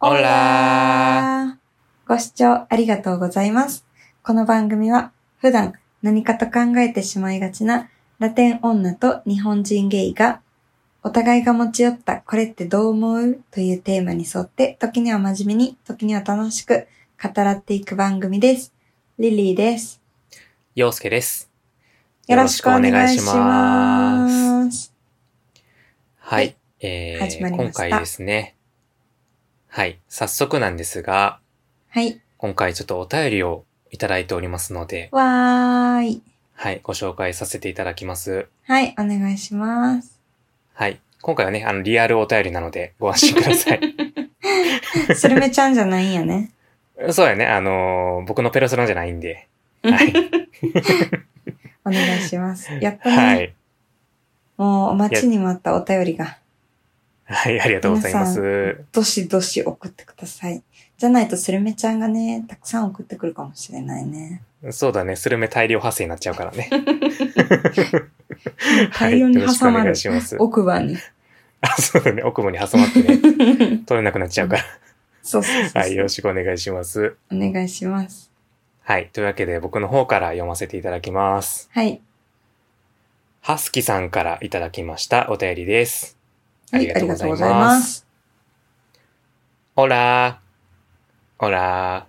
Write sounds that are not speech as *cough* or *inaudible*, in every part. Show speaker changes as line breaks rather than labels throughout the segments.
オラご視聴ありがとうございます。この番組は普段何かと考えてしまいがちなラテン女と日本人ゲイがお互いが持ち寄ったこれってどう思う？というテーマに沿って時には真面目に時には楽しく語らっていく番組です。リリーです。
陽介です。
よろしくお願いします。
は
はい
い。えー、今回ですね。はい。早速なんですが、
はい。
今回ちょっとお便りをいただいておりますので、
わーい。
はい。ご紹介させていただきます。
はい、お願いします。
はい。今回はね、あの、リアルお便りなのでご安心ください。*laughs*
スルメちゃんじゃないんやね。*laughs*
そうやね。あのー僕のペルソナじゃないんで。はい。*laughs*
お願いします。やっとね、
はい。
もうお待ちに待ったお便りが、
はい。ありがとうございま
皆
す。
どしどし送ってください。じゃないとスルメちゃんがね、たくさん送ってくるかもしれないね。
そうだね。スルメ大量発生になっちゃうからね。*laughs*
大量に挟まる
いします。
奥歯に。
あ、そうだね。奥歯に挟まってね。*laughs* 取れなくなっちゃうから。
そうそうそうそう。
はい。よろしくお願いします。
お願いします。
はい。というわけで僕の方から読ませていただきます。
はい。
ハスキさんからいただきましたお便りです。
はい、あり
がとう
ござい
ます
ます。
オラー。オラ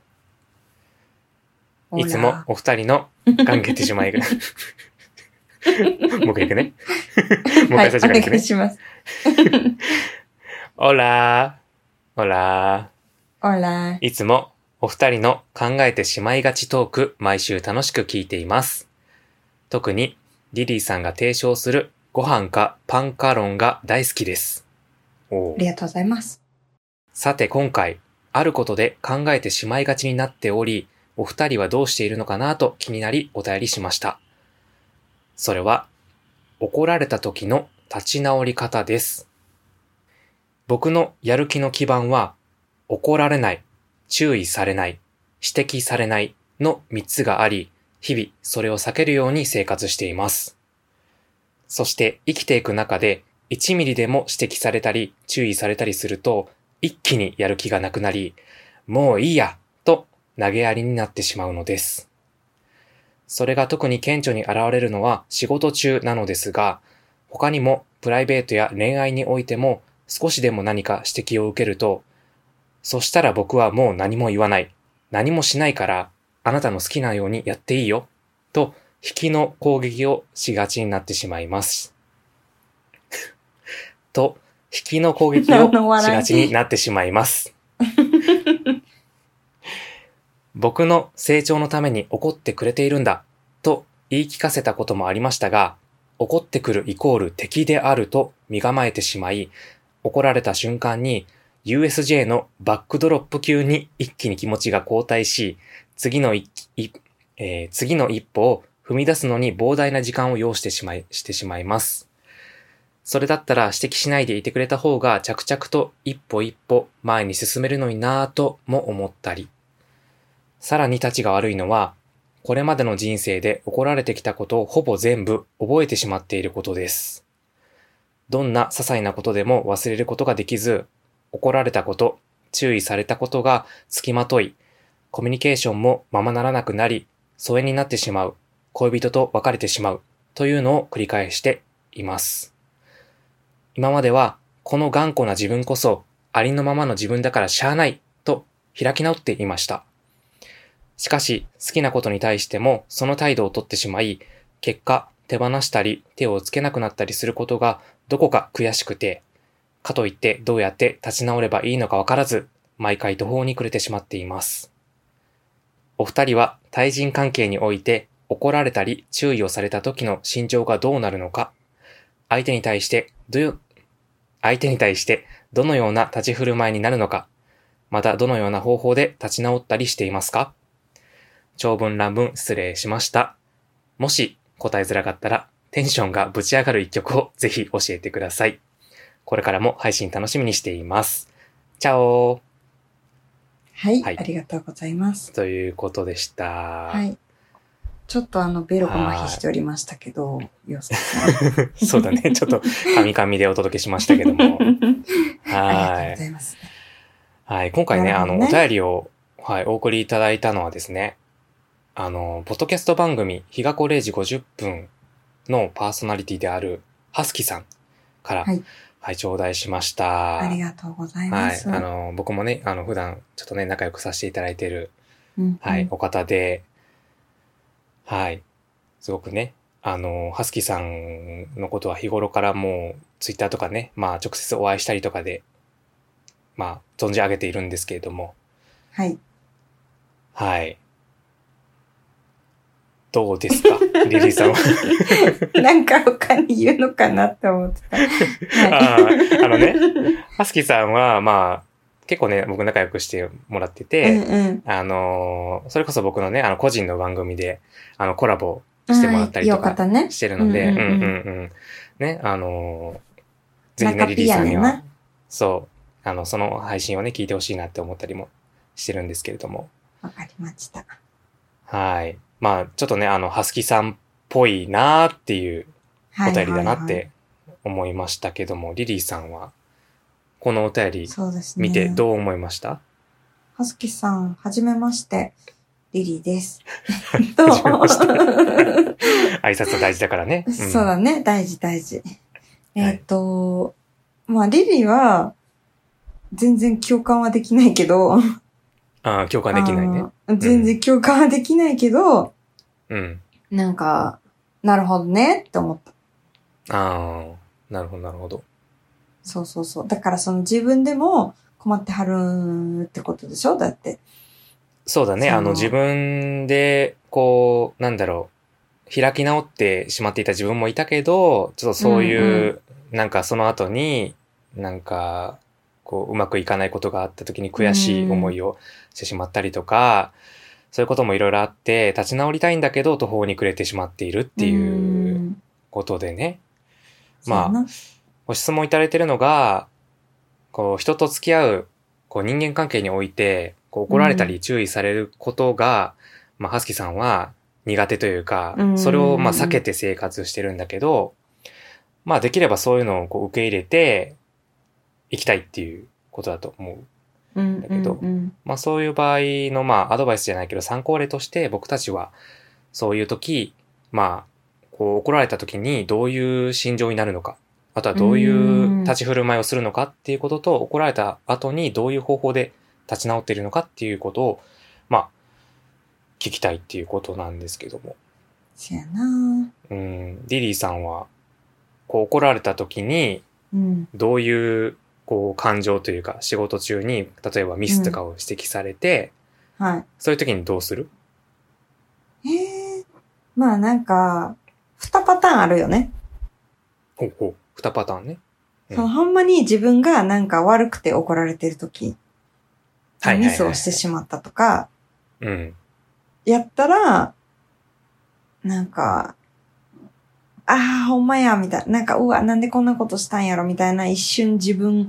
ー。いつもお二人の考えてしまいが。*laughs* もう一回行くね。もう
はい、
一回最初から行くね
お願い。します。*laughs*
オラー。オラ
オラ
ー。いつもお二人の考えてしまいがちトーク毎週楽しく聞いています。特にリリーさんが提唱するご飯かパンか論が大好きです。
ありがとうございます。
さて今回、あることで考えてしまいがちになっており、お二人はどうしているのかなと気になりお便りしました。それは、怒られた時の立ち直り方です。僕のやる気の基盤は、怒られない、注意されない、指摘されないの3つがあり、日々それを避けるように生活しています。そして生きていく中で1ミリでも指摘されたり注意されたりすると一気にやる気がなくなり、もういいやと投げやりになってしまうのです。それが特に顕著に現れるのは仕事中なのですが、他にもプライベートや恋愛においても少しでも何か指摘を受けると、そしたら僕はもう何も言わない。何もしないから、あなたの好きなようにやっていいよ。と、引きの攻撃をしがちになってしまいます。*laughs* と、引きの攻撃をしがちになってしまいます。*laughs* 僕の成長のために怒ってくれているんだ、と言い聞かせたこともありましたが、怒ってくるイコール敵であると身構えてしまい、怒られた瞬間に USJ のバックドロップ級に一気に気持ちが後退し、次の一いえー次の一歩を踏み出すのに膨大な時間を要してしまい、してしまいます。それだったら指摘しないでいてくれた方が着々と一歩一歩前に進めるのになぁとも思ったり。さらに立ちが悪いのは、これまでの人生で怒られてきたことをほぼ全部覚えてしまっていることです。どんな些細なことでも忘れることができず、怒られたこと、注意されたことが付きまとい、コミュニケーションもままならなくなり、疎遠になってしまう、恋人と別れてしまう、というのを繰り返しています。今までは、この頑固な自分こそ、ありのままの自分だからしゃあない、と開き直っていました。しかし、好きなことに対しても、その態度をとってしまい、結果、手放したり、手をつけなくなったりすることが、どこか悔しくて、かといってどうやって立ち直ればいいのかわからず、毎回途方に暮れてしまっています。お二人は対人関係において怒られたり注意をされた時の心情がどうなるのか、相手に対してどよ、相手に対してどのような立ち振る舞いになるのか、またどのような方法で立ち直ったりしていますか？長文乱文失礼しました。もし答えづらかったらテンションがぶち上がる一曲をぜひ教えてください。これからも配信楽しみにしています。チャオ
はい、
はい
ありがとうございます。
ということでした。
はい。ちょっとあの、ベロが麻痺しておりましたけど、よすさん。*laughs*
そうだね。ちょっと、カミカミでお届けしましたけども。*laughs*
ありがとう
はい。
ございます。
はい。今回ね、あの、お便りを、はい、お送りいただいたのはですね、あの、ポッドキャスト番組、日がこ0時50分のパーソナリティである、ハスキさんから、は
はいい、
頂戴しました。
ありがとうござい
はい。
ます。
あの、僕もね、あの、普段、ちょっとね、仲良くさせていただいてる、
うん
はい、お方で、はい。すごくね、あの、ハスキーさんのことは日頃からもう、ツイッターとかね、まあ、直接お会いしたりとかで、まあ、存じ上げているんですけれども、
はい。
はい。どうですか？*laughs* リリーさんは。*laughs*
なんか他に言うのかなって思ってた。*laughs*
あーあのね、ハスキーさんは、まあ、結構ね、僕仲良くしてもらってて、
うんうん。
あのーそれこそ僕のね、あの、個人の番組で、あの、コラボしてもらったりと
か。
してるので、うんん
ううんうん。
ね、あのーぜひね、
中
リリーさんにはそう、あの、その配信をね、聞いてほしいなって思ったりもしてるんですけれども、
わかりました。
はい。まあ、ちょっとね、あの、ハスキさんっぽいなーっていう
は
お便りだなっ
はいはい
て思いましたけども、リリーさんは、このお便り。見てどう思いました、
はすきさん、はじめまして。リリーです。ど *laughs* う
はじめまして *laughs* 挨拶大事だからね。ん
そうだね。大事大事。えっ、と、まあ、リリーは、全然共感はできないけど、
ああ、共感できないね。
全然共感はできないけど、
うん。
なんか、なるほどねって思った。
ああ、なるほど、なるほど。
そうそうそう。だからその自分でも困ってはるってことでしょ？だって。
そうだね。あの、自分で、こう、なんだろう、開き直ってしまっていた自分もいたけど、ちょっとそういう、なんかその後に、なんか、こう、うまくいかないことがあった時に悔しい思いをしてしまったりとか、そういうこともいろいろあって、立ち直りたいんだけど、途方に暮れてしまっているっていう
うん。
ことでね。
そうやな。
ご質問いただいてるのが、こう、人と付き合う、こう、人間関係において、こう、怒られたり注意されることが、まあ、はすきさんは苦手というか
う、ん。
それを、まあ、避けて生活してるんだけど、まあ、できればそういうのをこう受け入れて、いきたいっていうことだと思う。
うん
だけど
うんうん
まあ、そういう場合の、まあ、アドバイスじゃないけど、参考例として、僕たちは、そういう時、まあ、こう、怒られた時にどういう心情になるのか、あとはどういう立ち振る舞いをするのかっていうことと、怒られた後にどういう方法で立ち直っているのかっていうことを、まあ、聞きたいっていうことなんですけども。
そうやな
うん、リリーさんは、こう、怒られた時に、
うん。
どういう、こう、感情というか、仕事中に、例えばミスとかを指摘されて、
はい。
そういう時にどうする？
ええまあなんか、二パターンあるよね。
ほうほう。二パターンね。うん
そのほんまに自分がなんか悪くて怒られてる時、
はい
ミスをしてしまったとか、
うん。
やったら、なんか、ああ、ほんまや、みたいな。なんか、うわ、なんでこんなことしたんやろ、みたいな一瞬自分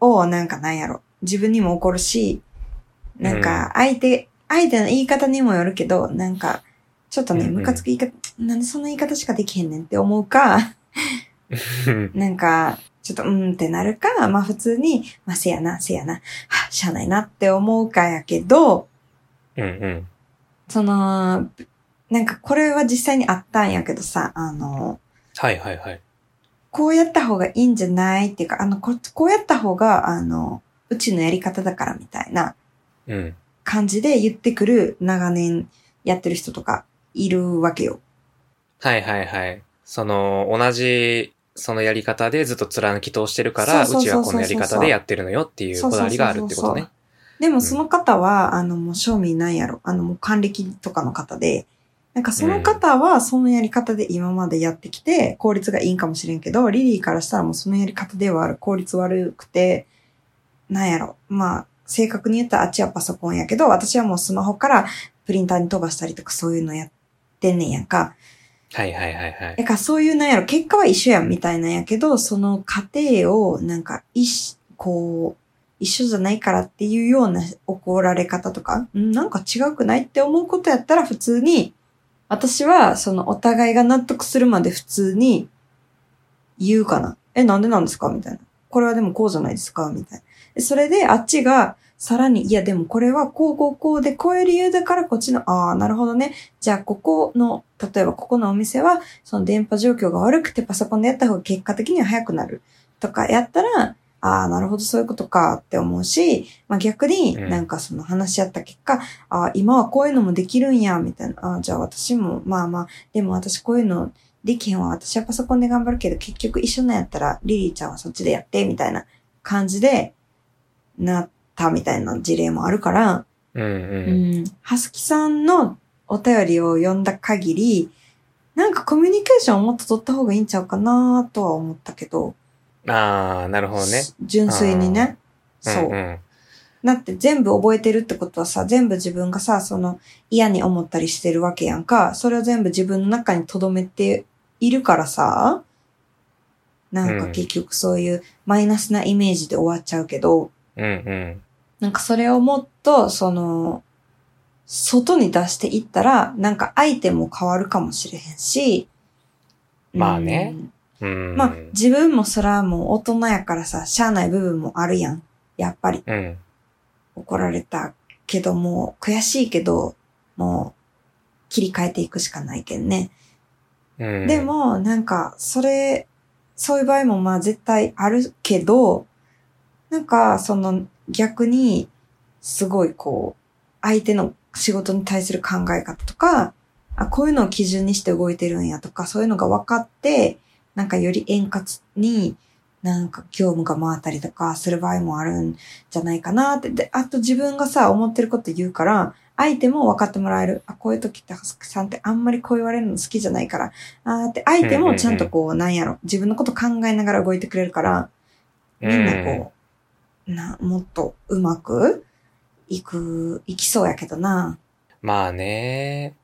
を、なんかなんやろ。自分にも怒るし、なんか、相手、相手の言い方にもよるけど、なんか、ちょっとね、
うんうん
ムカつく言い方、なんでそんな言い方しかできへんねんって思うか、*laughs* なんか、ちょっと、うんってなるか、まあ普通に、まあせやな、せやな、はあ、しゃあないなって思うかやけど、
うんうん。
その、なんかこれは実際にあったんやけどさ、あの、
はいはいはい。
こうやった方がいいんじゃないっていうか、あの、ここうやった方が、あの、うちのやり方だからみたいな
うん。
感じで言ってくる長年やってる人とかいるわけよ。
はいはいはい。その、同じ、そのやり方でずっと貫き通してるから、
そう
ちはこのやり方でやってるのよっていうこだわりがあるってことね。
でもその方は、あの、もう正味なんやろ。あの、もう還暦とかの方で、なんかその方はそのやり方で今までやってきて、効率がいいんかもしれんけど、リリーからしたらもうそのやり方ではある、効率悪くて、なんやろ。まあ、正確に言ったらあっちはパソコンやけど、私はもうスマホからプリンターに飛ばしたりとかそういうのやってんねんやんか。
はいはいはいはい。
だからそういうなんやろ、結果は一緒やんみたいなんやけど、その過程をなんか、一し、こう、一緒じゃないからっていうような怒られ方とか、んなんか違くないって思うことやったら普通に、私はそのお互いが納得するまで普通に言うかな。え、なんでなんですかみたいな。これはでもこうじゃないですかみたいな。それであっちがさらに、いやでもこれはこうこうこうで、こういう理由だからこっちの、ああ、なるほどね。じゃあここの、例えばここのお店は、その電波状況が悪くてパソコンでやった方が結果的には早くなる。とかやったら、ああ、なるほど、そういうことかって思うし、まあ逆になんかその話し合った結果、うん、ああ、今はこういうのもできるんや、みたいな。ああ、じゃあ私も、まあまあ、でも私こういうのできへんわ。私はパソコンで頑張るけど、結局一緒なんやったら、リリーちゃんはそっちでやって、みたいな感じで、なったみたいな事例もあるから、
うんうん。
うん。はすきさんのお便りを読んだ限り、なんかコミュニケーションをもっと取った方がいいんちゃうかなとは思ったけど。
ああ、なるほどね。
純粋にね。そう。うんうんだって全部覚えてるってことはさ、全部自分がさ、その嫌に思ったりしてるわけやんか。それを全部自分の中に留めているからさ、なんか結局そういうマイナスなイメージで終わっちゃうけど、
うんうん。
なんかそれをもっと、その、外に出していったら、なんか相手も変わるかもしれへんし、
まあね。
うん、まあ自分もそらもう大人やからさ、しゃあない部分もあるやん。やっぱり。
うん、
怒られたけども、悔しいけど、もう切り替えていくしかないけんね。
うん、
でも、なんか、それ、そういう場合もまあ絶対あるけど、なんか、その逆に、すごいこう、相手の仕事に対する考え方とか、あ、こういうのを基準にして動いてるんやとか、そういうのが分かって、なんかより円滑に、なんか業務が回ったりとかする場合もあるんじゃないかなって。で、あと自分がさ、思ってること言うから、相手も分かってもらえる。あ、こういう時ってハスクさんってあんまりこう言われるの好きじゃないから。あって、相手もちゃんとこう、なんやろ、自分のこと考えながら動いてくれるから、みんなこう、な、もっとうまくいく、いきそうやけどな。
まあね。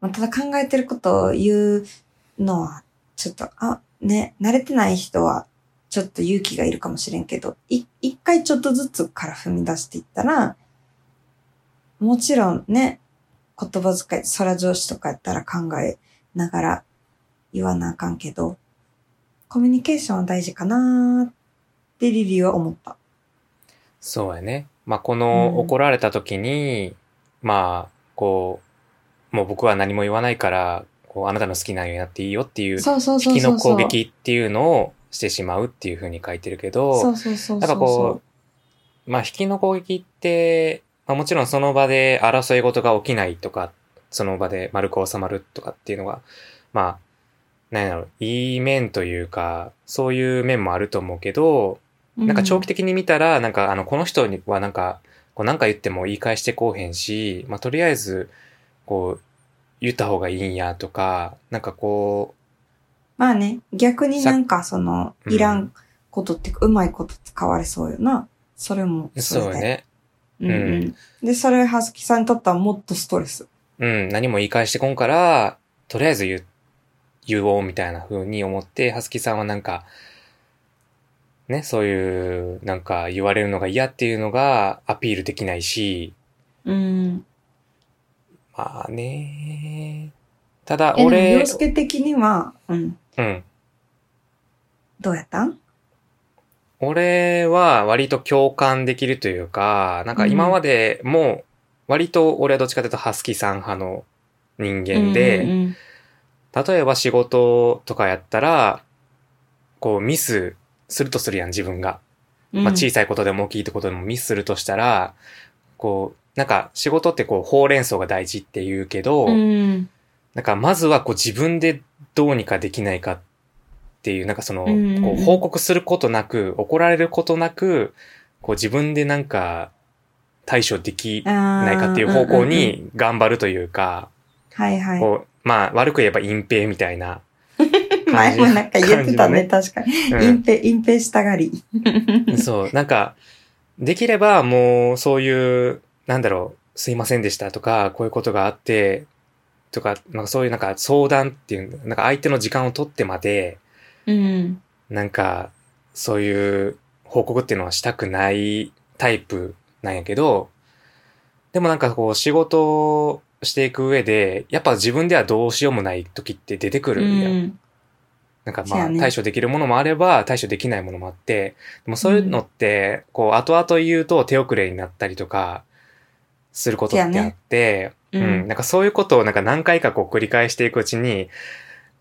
まあ、ただ考えてることを言うのは、ちょっと、あ、ね、慣れてない人は、ちょっと勇気がいるかもしれんけど、い、一回ちょっとずつから踏み出していったら、もちろんね、言葉遣い、空上司とかやったら考えながら言わなあかんけど、コミュニケーションは大事かなーってリリーは思った。
そうやね。まあ、この怒られた時に、うん、まあ、こう、もう僕は何も言わないから、こう、あなたの好きなようになっていいよっていう、引きの攻撃っていうのをしてしまうっていうふうに書いてるけど、なんかこう、まあ、引きの攻撃って、まあ、もちろんその場で争い事が起きないとか、その場で丸く収まるとかっていうのが、まあ、なんやろ、いい面というか、そういう面もあると思うけど、なんか長期的に見たら、なんかあの、この人にはなんか、こうなんか言っても言い返してこうへんし、まあとりあえず、こう、言った方がいいんやとか、なんかこう。
まあね、逆になんかその、いらんことっていうまいこと使われそうよな。それも
そそうよね。
うん、うん。で、それ、はずきさんにとってはもっとストレス。
うん、何も言い返してこんから、とりあえず言、言おうみたいな風に思って、はずきさんはなんか、ね、そういう、なんか言われるのが嫌っていうのがアピールできないし。
うん。
まあね。ただ、俺。
洋介的には、うん。
うん。
どうやったん？
俺は割と共感できるというか、なんか今までも割と俺はどっちかというとハスキーさん派の人間で、うんうんうん、例えば仕事とかやったら、こうミスするとするやん、自分が。まあ、小さいことでも大きいことでもミスするとしたら、こう、なんか仕事ってこう、ほうれん草が大事って言うけど、
うん、
なんかまずはこう自分でどうにかできないかっていう、なんかその、こう報告することなく、怒られることなく、こう自分でなんか対処できないかっていう方向に頑張るというか、
はいはい。
こう、まあ悪く言えば隠蔽みたいな *laughs*
前もなんか言ってたね、ね確かに。隠蔽、隠蔽したがり。
そう、なんか、できればもうそういう、なんだろう、すいませんでしたとか、こういうことがあって、とか、なんかそういうなんか相談っていう、なんか相手の時間を取ってまで、
うん。
なんか、そういう報告っていうのはしたくないタイプなんやけど、でもなんかこう仕事をしていく上で、やっぱ自分ではどうしようもない時って出てくるんや。
うん
なんかまあ対処できるものもあれば対処できないものもあって、でもそういうのって、こう後々言うと手遅れになったりとか、することってあって、
ね。うん。
うん、なんかそういうことをなんか何回かこう繰り返していくうちに、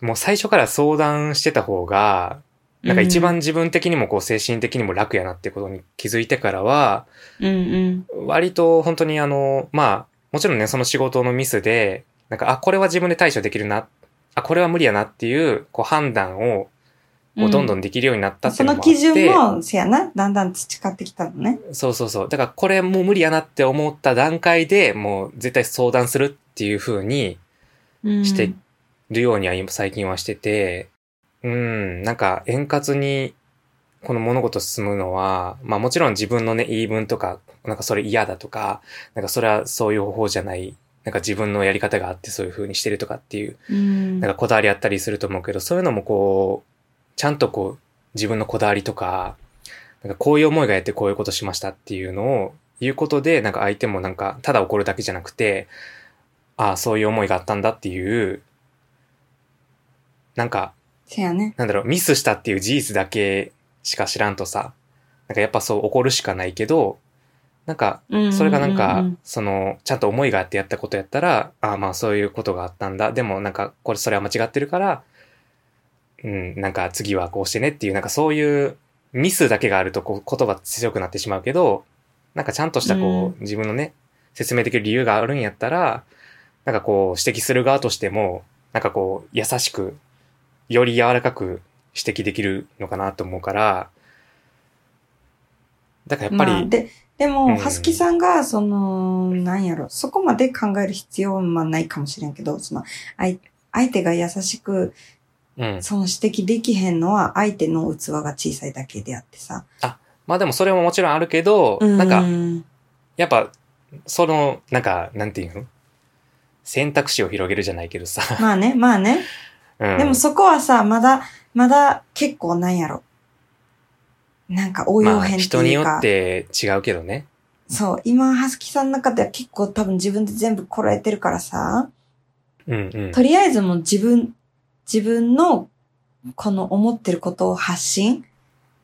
もう最初から相談してた方が、なんか一番自分的にもこう精神的にも楽やなってことに気づいてからは、
うんうん。
割と本当にあの、まあ、もちろんね、その仕事のミスで、なんか、あ、これは自分で対処できるな、あ、これは無理やなっていう、こう判断を、こうどんどんできるようになったってい
そう
のもあって、
の基準も、せやな、だんだん培ってきたのね。
そうそうそう。だからこれもう無理やなって思った段階でもう絶対相談するっていう風に
うん
してるようには今最近はしてて、うん、なんか円滑にこの物事進むのは、まあもちろん自分のね、言い分とか、なんかそれ嫌だとか、なんかそれはそういう方法じゃない、なんか自分のやり方があってそういう風にしてるとかっていう、
うん。
なんかこだわりあったりすると思うけど、そういうのもこう、ちゃんとこう、自分のこだわりとか、なんかこういう思いがやってこういうことしましたっていうのを言うことで、なんか相手もなんかただ怒るだけじゃなくて、ああ、そういう思いがあったんだっていう、なんか、
せやね。
なんだろう、ミスしたっていう事実だけしか知らんとさ、なんかやっぱそう怒るしかないけど、なんか、それがなんか、その、ちゃんと思いがあってやったことやったら、ああまあそういうことがあったんだ。でもなんか、これそれは間違ってるから、うん、なんか次はこうしてねっていう、なんかそういうミスだけがあるとこう言葉強くなってしまうけど、なんかちゃんとしたこう、自分のね、説明できる理由があるんやったら、なんかこう指摘する側としても、なんかこう優しく、より柔らかく指摘できるのかなと思うから、だからやっぱり、
まあ、で、でも、
うん
はすきさんが、その、なんやろ、そこまで考える必要はまあないかもしれんけど、その、相相手が優しく、
うん。
その指摘できへんのは相手の器が小さいだけであってさ。
まあでもそれももちろんあるけど、
う
なんか、
ん
やっぱ、その、なんか、なんていうの？選択肢を広げるじゃないけどさ。
まあね、まあね。*laughs*
うん、
でもそこはさ、まだ、まだ結構なんやろ。なんか応用
まあ、
編って
人によ
いうか。
って違うけどね。
そう、今、はすきさんの中では結構多分自分で全部こらえてるからさ、
うんうん。
とりあえずもう自分、自分のこの思ってることを発信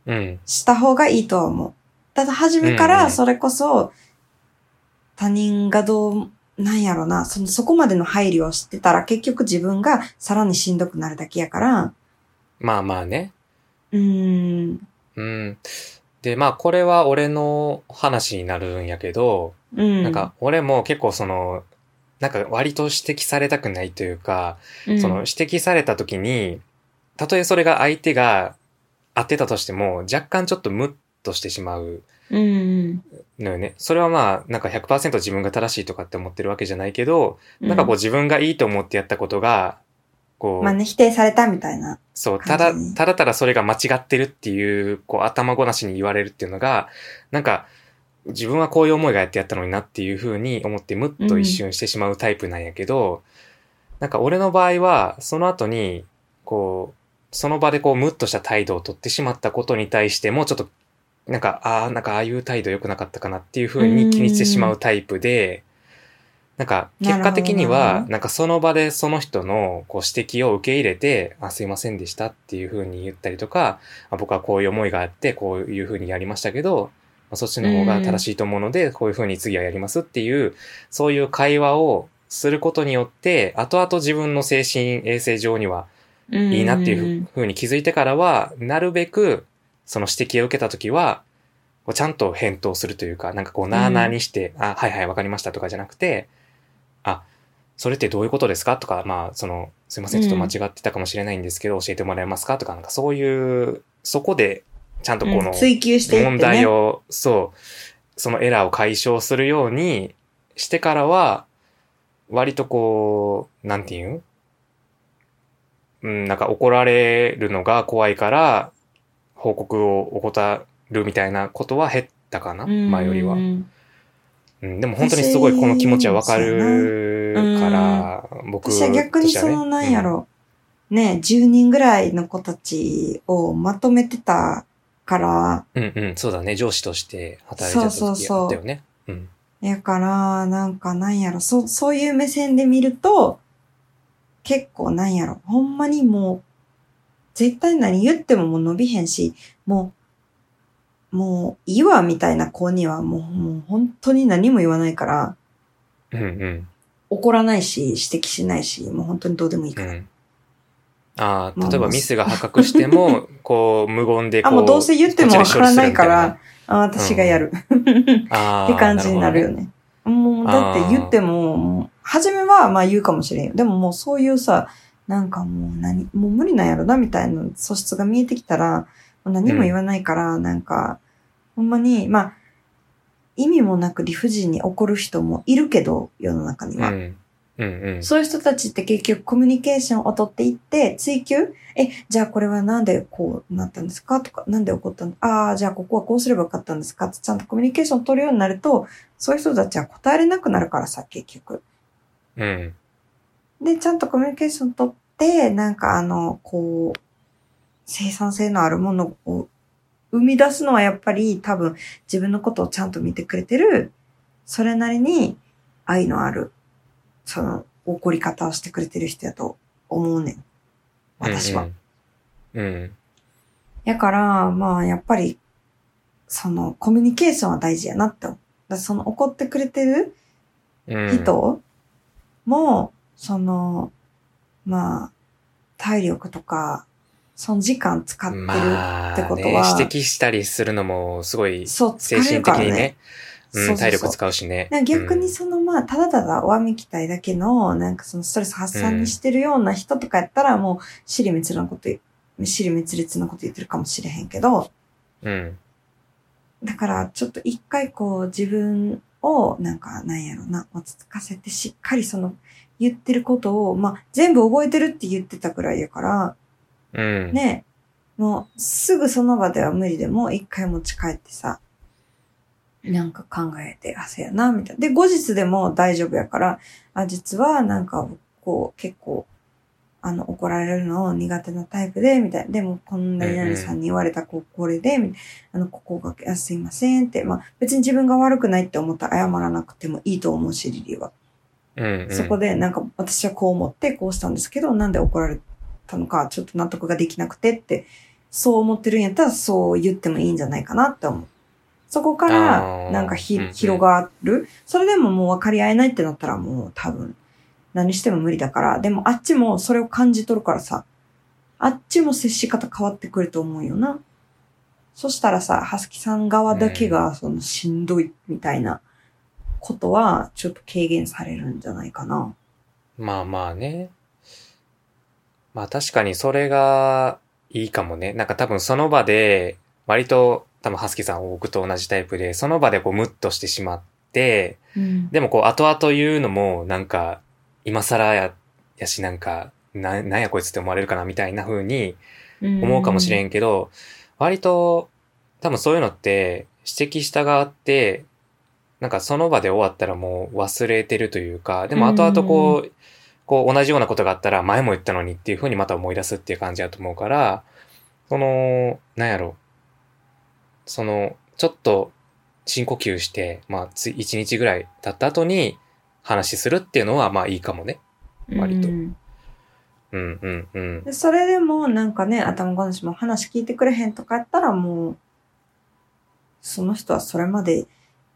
うん。
した方がいいとは思う。ただ初めからそれこそ他人がどう、なんやろな、そのそこまでの配慮をしてたら結局自分がさらにしんどくなるだけやから、
まあまあね。
うーん、
うん。で、まあこれは俺の話になるんやけど、
うん。
なんか俺も結構その、なんか割と指摘されたくないというか、
うん、
その指摘された時に、たとえそれが相手が合ってたとしても、若干ちょっとムッとしてしまうのよね。それはまあ、なんか100%自分が正しいとかって思ってるわけじゃないけど、
うん。
なんかこう自分がいいと思ってやったことが、こう、
まあね、否定されたみたいな。
そう、ただただただそれが間違ってるっていう、こう頭ごなしに言われるっていうのが、なんか、自分はこういう思いがやってやったのになっていうふうに思ってムッと一瞬してしまうタイプなんやけど、なんか俺の場合は、その後に、こう、その場でこうムッとした態度を取ってしまったことに対しても、ちょっと、なんか、ああ、なんかああいう態度良くなかったかなっていうふうに気にしてしまうタイプで、なんか、結果的には
ど、
なんかその場でその人のこう指摘を受け入れて、あ、すいませんでしたっていうふうに言ったりとか、あ僕はこういう思いがあって、こういうふうにやりましたけど、まあそっちの方が正しいと思うので、こういうふうに次はやりますっていう、そういう会話をすることによって、後々自分の精神衛生上にはいいなっていうふうに気づいてからは、なるべく、その指摘を受けたときは、ちゃんと返答するというか、なんかこう、なーなーにして、あ、はいはい、わかりましたとかじゃなくて、あ、それってどういうことですか？とか、まあ、その、すいません、ちょっと間違ってたかもしれないんですけど、教えてもらえますか？とか、なんかそういう、そこで、ちゃんとこの、
うん追求して。
問題を、そう、そのエラーを解消するようにしてからは、割とこう、なんていうんうん、なんか怒られるのが怖いから、報告を怠るみたいなことは減ったかな、
うん。
前よりは。うん、でも本当にすごいこの気持ちはわかるから、僕
私は逆にその、なんやろ、ね、10人ぐらいの子たちをまとめてたから、
うんうん、そうだね。上司として働いてた時
そうそうそう
あったよね。うん。
やから、なんかなんやろ、そ、そういう目線で見ると、結構なんやろ、ほんまにもう、絶対何言ってももう伸びへんし、もう、もういいわみたいな子にはもう、もう本当に何も言わないから、
うんうん。
怒らないし、指摘しないし、もう本当にどうでもいいから。
うん。ああ、
まあ
例えばミスが発覚しても、*laughs* こう、無言でこ
あ、
う。
もうどうせ言ってもわからないから、あ、私がやる。
ちで処理するみたいな、あ *laughs*
って
あ。
感じになるよ
ね。
ね。もう、だって言っても、もう初めはまあ言うかもしれんよ。でももうそういうさ、なんかもう何、もう無理なんやろな、みたいな素質が見えてきたら、何も言わないから、なんか、ほんまに、まあ、意味もなく理不尽に怒る人もいるけど、世の中には。
うん。うんうん。
そういう人たちって結局コミュニケーションをとっていって、追求？え、じゃあこれはなんでこうなったんですか？とか、なんで起こったの？ああ、じゃあここはこうすればよかったんですか？ってちゃんとコミュニケーションを取るようになると、そういう人たちは答えれなくなるからさ、結局。
うん。
で、ちゃんとコミュニケーション取って、なんかあの、こう、生産性のあるものを生み出すのはやっぱり多分自分のことをちゃんと見てくれてる、それなりに愛のある、その、怒り方をしてくれてる人やと思うねん。私は。
うん。うん。
やから、まあ、やっぱり、その、コミュニケーションは大事やなって思う。だその怒ってくれてる
うん。
人も、その、まあ、体力とか、その時間使ってる。
まあ、
ってこと
ね、
は
指摘したりするのもすごい
そう、疲
精
れるからね。
うん、体力使うしね。
逆に
うん
そのまあ、ただただわみきたいだけの、なんかそのストレス発散にしてるような人とかやったら、もう、尻滅裂なこと尻滅裂なこと言ってるかもしれへんけど、
うん。
だから、ちょっと一回こう自分を、なんか、なんやろな、落ち着かせて、しっかりその、言ってることを、まあ、全部覚えてるって言ってたくらいやから、
うん。
ね、もう、すぐその場では無理でも、一回持ち帰ってさ、なんか考えて、あ、せやな、みたいな。で、後日でも大丈夫やから、あ、実は、なんか、こう、結構、あの、怒られるの苦手なタイプで、みたいな。でも、こんな何々さんに言われたここれで、みたいなあの、ここが、あすいませんって。まあ、別に自分が悪くないって思ったら謝らなくてもいいと思うし、リリーは。
うん。
そこで、なんか、私はこう思って、こうしたんですけど、なんで怒られたのか、ちょっと納得ができなくてって、そう思ってるんやったら、そう言ってもいいんじゃないかなって思う。そこか
あ
ら、
ー
なんかひ、広がる。それでももう分かり合えないってなったら、もう多分、何しても無理だから、でもあっちもそれを感じ取るからさ、あっちも接し方変わってくると思うよな。そしたらさ、はすきさん側だけが、その、しんどいみたいなことは、ちょっと軽減されるんじゃないかな。
まあまあね。まあ確かにそれがいいかもね。なんか多分その場で、割と多分ハスキーさん僕と同じタイプで、その場でこうムッとしてしまって、
うん。
でもこう後々言うのもなんか今更や、やしなんか、な、なんやこいつって思われるかなみたいな風に思うかもしれ
ん。
んけど、割と多分そういうのって指摘した側って、なんかその場で終わったらもう忘れてるというか、でも後々こう、こう同じようなことがあったら前も言ったのにっていう風にまた思い出すっていう感じだと思うから、その、なんやろ、その、ちょっと深呼吸して、まあつ一日ぐらい経った後に話するっていうのはまあいいかもね。割と
うん
うんうんうん。
でそれでも、なんかね、頭ごなしも話聞いてくれへんとかやったらもう、その人はそれまで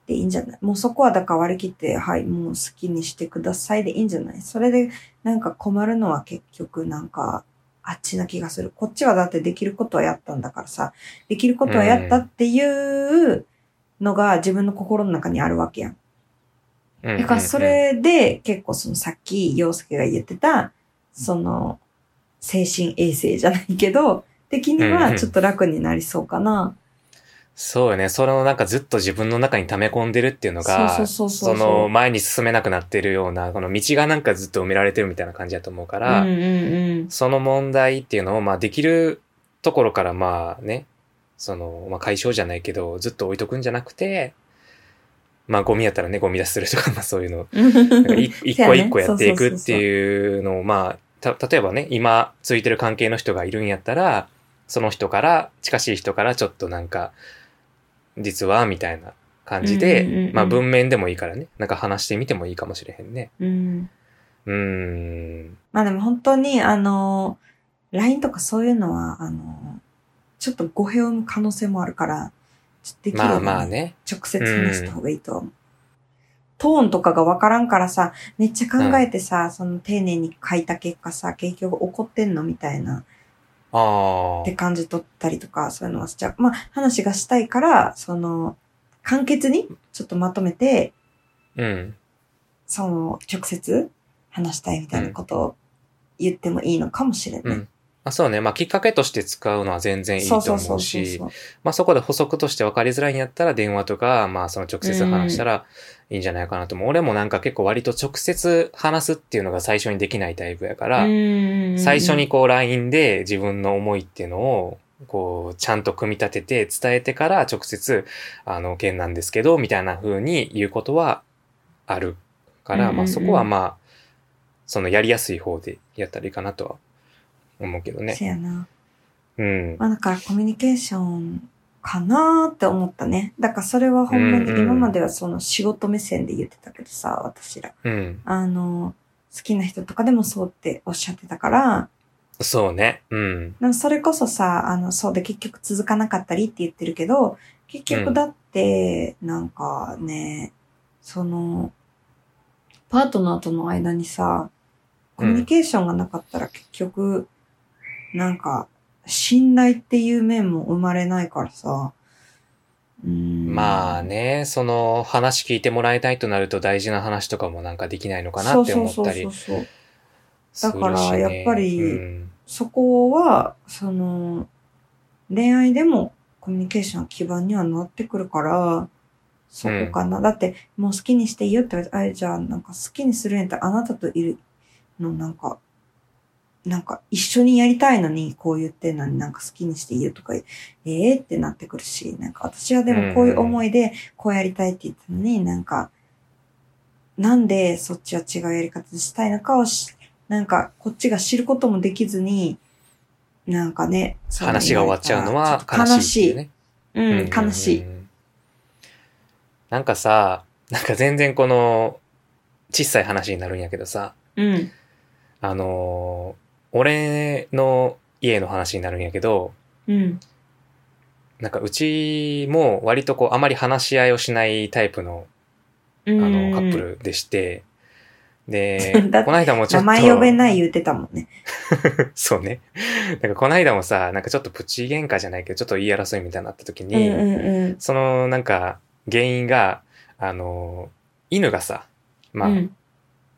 でいいんじゃない？もうそこはだから割り切って、はい、もう好きにしてくださいでいいんじゃない？それでなんか困るのは結局なんか、あっちな気がする。こっちはだってできることはやったんだからさ、できることはやったっていうのが自分の心の中にあるわけやん。だからそれで結構そのさっき洋介が言ってた、その精神衛生じゃないけど、的にはちょっと楽になりそうかな。
そうよね。そのなんかずっと自分の中に溜め込んでるっていうのが、
そ
の前に進めなくなってるような、この道がなんかずっと埋められてるみたいな感じだと思うから、
うんうんうん。
その問題っていうのを、まあできるところからまあね、その、まあ解消じゃないけど、ずっと置いとくんじゃなくて、まあゴミやったらね、ゴミ出しするとか、*laughs* まあそういうの、*laughs* 一個一個やっていくっていうのを、まあ、た、例えばね、今ついてる関係の人がいるんやったら、その人から、近しい人からちょっとなんか、実は、みたいな感じで、
うんうんうんうん
まあ文面でもいいからね、なんか話してみてもいいかもしれへんね。
うん。
うーん。
まあでも本当に、あの、LINE とかそういうのは、あの、ちょっと語弊を生む可能性もあるから、ちょっとできれば、
まあまあね。
直接話した方がいいと思う。トーンとかがわからんからさ、めっちゃ考えてさ、その丁寧に書いた結果さ、結局怒ってんのみたいな、
あ
って感じ取ったりとか、そういうのはしちゃう。まあ、話がしたいから、その、簡潔にちょっとまとめて、
あ。うん。
その、直接話したいみたいなことを言ってもいいのかもしれない。
うん。あそうね。まあきっかけとして使うのは全然いいと思うし、まあそこで補足として分かりづらいんやったら電話とか、まあその直接話したらいいんじゃないかなと思う。俺もなんか結構割と直接話すっていうのが最初にできないタイプやから、最初にこう LINE で自分の思いっていうのを、こう、ちゃんと組み立てて伝えてから直接、あの、件なんですけど、みたいな風に言うことはあるから、まあそこはまあ、そのやりやすい方でやったらいいかなとは思うけどね。
せやな。
うん。
まあだからコミュニケーションかなーって思ったね。だからそれはほんまに今まではその仕事目線で言ってたけどさ、私ら。
うん。
あの、好きな人とかでもそうっておっしゃってたから、
そうね。うん。
なんかそれこそさ、あの、そうで結局続かなかったりって言ってるけど、結局だって、なんかね、その、パートナーとの間にさ、コミュニケーションがなかったら結局、なんか、信頼っていう面も生まれないからさ、うん。
まあね、その話聞いてもらいたいとなると大事な話とかもなんかできないのかなって思ったり
そうそうそう。だからやっぱり
うん。
そこは、その、恋愛でもコミュニケーションの基盤にはなってくるから、そこかな。だって、もう好きにしていいよって言われて、あれじゃあ、なんか好きにするんやったらあなたといるの、なんか、なんか一緒にやりたいのにこう言ってんのになんか好きにしていいよとか、ええってなってくるし、なんか私はでもこういう思いでこうやりたいって言ったのに、なんか、なんでそっちは違うやり方でしたいのかをし、なんかこっちが知ることもできずに、なんかね、
話が終わっちゃうのは悲しいっていうね。
うん、悲しい。
うんなんかさ、なんか全然この、小さい話になるんやけどさ、
うん。
あのー俺の家の話になるんやけど、
うん。
なんかうちも割とこうあまり話し合いをしないタイプの
あ
あのカップ。ルでして、で *laughs* この間もちょ
名
っと。
前呼べない言ってたもんね。*laughs*
そうね。なんかこの間もさ、なんかちょっとプチ喧嘩じゃないけど、ちょっと言い争いみたいになった時
うん
に、
うんうん。
そのなんか原因が、あの、犬がさ、まあ、
うん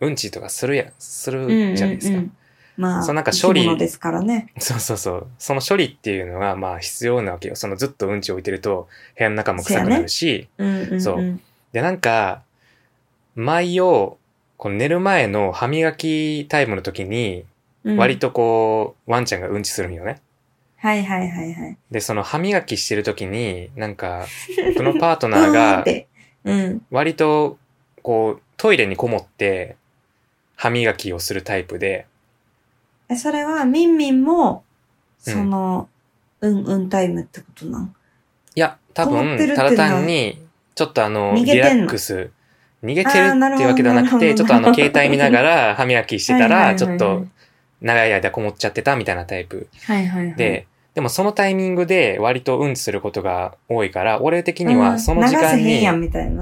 うんちとかするや、す
うん
るじゃないですか。
うんうんまあ、
そうなんか処理
ですからね。
そうそうそう。その処理っていうのがまあ必要なわけよ。そのずっとうんち置いてると部屋の中も臭くなるし、
うんうんうん。
そうで、なんか、毎夜、この寝る前の歯磨きタイムの時に、
うん。
割とこう、ワンちゃんがうんちするんよね。
はいはいはいはい。
で、その歯磨きしてる時に、なんか、僕のパートナーが、*laughs*
て。うん。
割と、こう、トイレにこもって、歯磨きをするタイプで、
え、それは、ミンミンも、
うん。
その、うんうんタイムってことなん？
いや、多分、ただ単に、ちょっとあの、
逃
リラックス、逃げてるっていうわけではなくて、ちょっとあの、携帯見ながら *laughs* 歯磨きしてたら、ちょっと、長い間こもっちゃってたみたいなタイプ。
はいはいはい。
で、でもそのタイミングで割とうんちすることが多いから、俺的にはその時間に。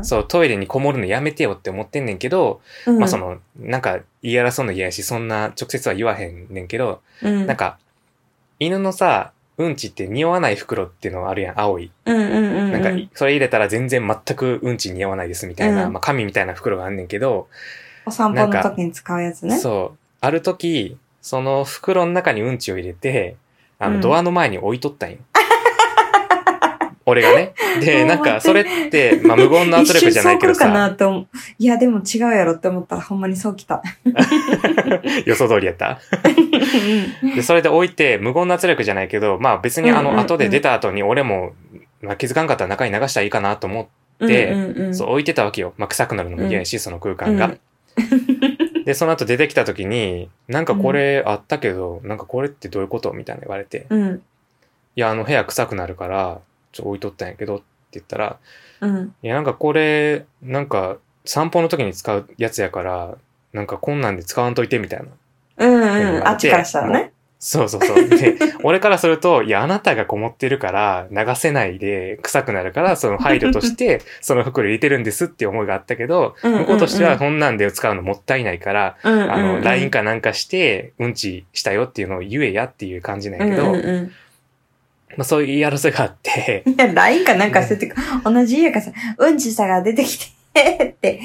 そう、トイレにこもるのやめてよって思ってんねんけど、
うん。
まあその、なんか言い争うの嫌やし、そんな直接は言わへんねんけど、
うん、
なんか、犬のさ、うんちって匂わない袋っていうのあるやん、青い。
うんうんうんうん。
なんか、それ入れたら全然全くうんち匂わないですみたいな、
うん
まあ紙みたいな袋があんねんけど、
お散歩の時に使うやつね。
そう、ある時、その袋の中にうんちを入れて、あの、
うん
ドアの前に置いとったんよ。*laughs* 俺がね。で、なんか、それって、まあ、無言の圧力じゃないけど
一瞬そうかな
さ、
って思う。いや、でも違うやろって思ったらほんまにそう来た。*laughs*
予想通りやった。で、それで置いて、無言の圧力じゃないけど、まあ別にあの、後で出た後に俺も、まあ気づかんかったら中に流したらいいかなと思っで
うんうんうん、
そう置いてたわけよ。まあ臭くなるのも嫌やし、その空間が
うん。
で、その後出てきた時に、なんかこれあったけど、なんかこれってどういうことみたいな言われて。
うん。
いや、あの部屋臭くなるから、ちょ、置いとったんやけどって言ったら、
うん。
いや、なんかこれ、なんか散歩の時に使うやつやから、なんかこんなんで使わんといてみたいな。
うんうん。あっちからしたらね。
そうそうそう。で、俺からすると、いや、あなたがこもってるから、流せないで臭くなるから、その配慮として、*laughs* その袋入れてるんですって思いがあったけど、向こうとしては、こんなんで使うのもったいないから、
うんうんうん。
あの、LINE かなんかして、うんちしたよっていうのを言えやっていう感じなんやけど、
うんうんうん
まあそういう言い争いがあって、
いや、LINE かなんかしてて、同じ家がさ、うんちさが出てきて、って、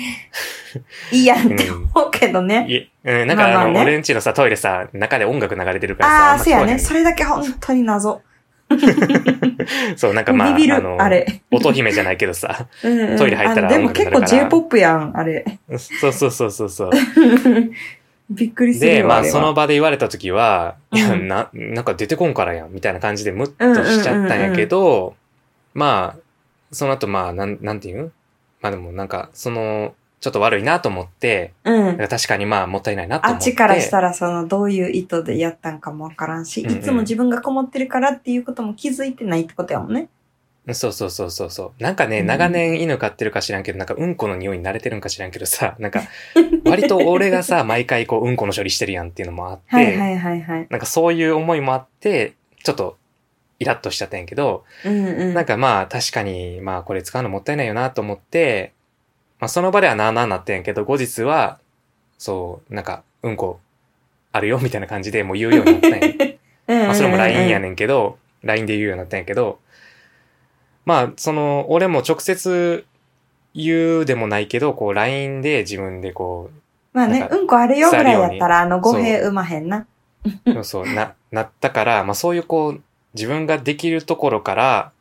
いいやんって思うけどね。
うん、なんかあの、
まあまあね
俺んちのさ、トイレさ、中で音楽流れてるからさ、
ああそうやね。それだけ本当に謎。*laughs*
そう、なんかまあ、
ビビる
あの、
あれ。
乙姫じゃないけどさ、*laughs*
うんうん
トイレ入ったら
でも結構 J-POP やん、あれ。
そうそうそうそうそう。*laughs*
びっくりする
で、
よ。
まあ、その場で言われた時は、な、なんか出てこんからやん、みたいな感じでムッとしちゃったんやけど、まあ、その後、まあ、なん、なんていう？んまあでもなんか、その、ちょっと悪いなと思って、
うん。
確かにまあ、もったいないなと思って。
あっちからしたら、その、どういう意図でやったんかもわからんし、
うんうん
いつも自分がこもってるからっていうことも気づいてないってことやもんね。
そうそうそうそうそう。なんかね、
うん
長年犬飼ってるか知らんけど、なんかうんこの匂いに慣れてるんか知らんけどさ、なんか、割と俺がさ、*laughs* 毎回こう、うんこの処理してるやんっていうのもあって、
はいはいはいはい。
なんかそういう思いもあって、ちょっと、イラッとしちゃったんやけど、
うんうん。
なんかまあ確かに、まあこれ使うのもったいないよなと思って、まあその場ではなあなあなってんやけど、後日は、そう、なんか、うんこあるよみたいな感じでもう言うようになったんや。*laughs*
うんうんうんうん、
まあそれも LINE やねんけど、LINE で言うようになったんやけど、まあその、俺も直接言うでもないけど、こう LINE で自分でこ
まあねうんこあるよぐらいやったら、あの、語弊生まへんな。
う、そうそう、な、*laughs* なったから、まあそういうこう、自分ができるところから、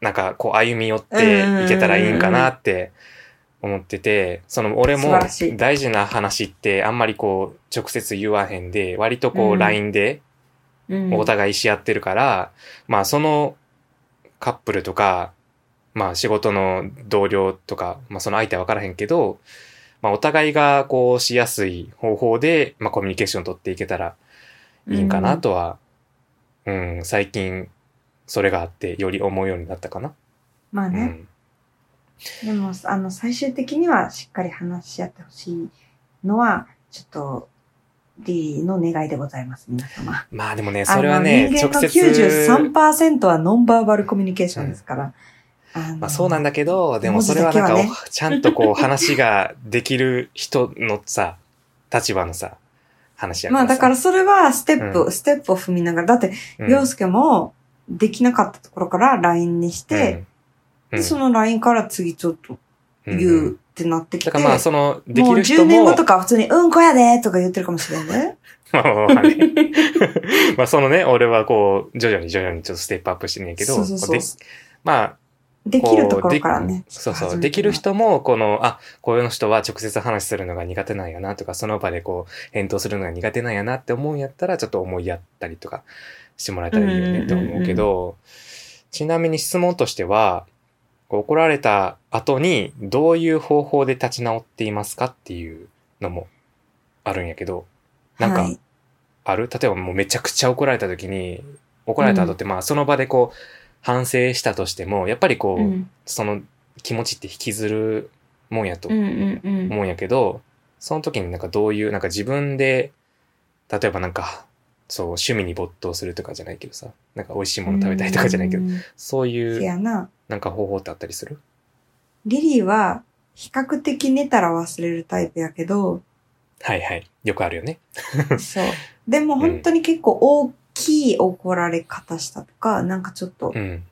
なんかこう歩み寄っていけたらいいんかなって思ってて、その俺
素
も大事な話ってあんまりこう直接言わへんで、割とこ
う
うん。LINE で
うん。
お互いし合ってるから、まあそのカップルとか、まあ仕事の同僚とか、まあその相手は分からへんけど、まあお互いがこうしやすい方法で、まあコミュニケーション取っていけたらいいんかなとは、うん、最近それがあってより思うようになったかな？
まあね。
うん。
でも、あの、最終的にはしっかり話し合ってほしいのは、ちょっと、リーの願いでございます、皆様。
まあでもね、それはね、直接、
93%はノンバーバルコミュニケーションですから。あの
まあそうなんだけど、でもそれはなんか、
文字だけは
おちゃんとこう話ができる人のさ、立場のさ、話やからさ。
まあだからそれはステップ、
う
ステップを踏みながら、だって、
うん、
洋介もできなかったところから LINE にして、
うん。
でその LINE から次ちょっと
うん。
言うってなってきて、
だからまあその、で
もう
きる人
10年
も、
後とかは普通に、うんこやでとか言ってるかもしれんね。*laughs*
まあまあまあね。*laughs* まあそのね、俺はこう、徐々に徐々にちょっとステップアップしてんねんけど、
そうそうそう
でまあ、
できるところからね。
そうそう。できる人も、この、あ、こういう人は直接話するのが苦手なんやなとか、その場でこう、返答するのが苦手なんやなって思うんやったら、ちょっと思いやったりとかしてもらえたらいいよねって思うけど、ちなみに質問としては、怒られた後に、どういう方法で立ち直っていますかっていうのもあるんやけど、なんか
はい
ある？例えばもうめちゃくちゃ怒られた時に、怒られた後ってまあその場でこう、反省したとしても、やっぱりこう、
うん
その気持ちって引きずるもんやと
うんうんうん。
思うんやけど、その時になんかどういう、なんか自分で、例えばなんか、そう、趣味に没頭するとかじゃないけどさ、なんか美味しいもの食べたいとかじゃないけど、
うん
そう
せ
いう、
やな。
なんか方法ってあったりする？
リリーは、比較的寝たら忘れるタイプやけど、
はいはい。よくあるよね。
そう。でも本当に結構大きい怒られ方したとか、なんかちょっと
う、ん。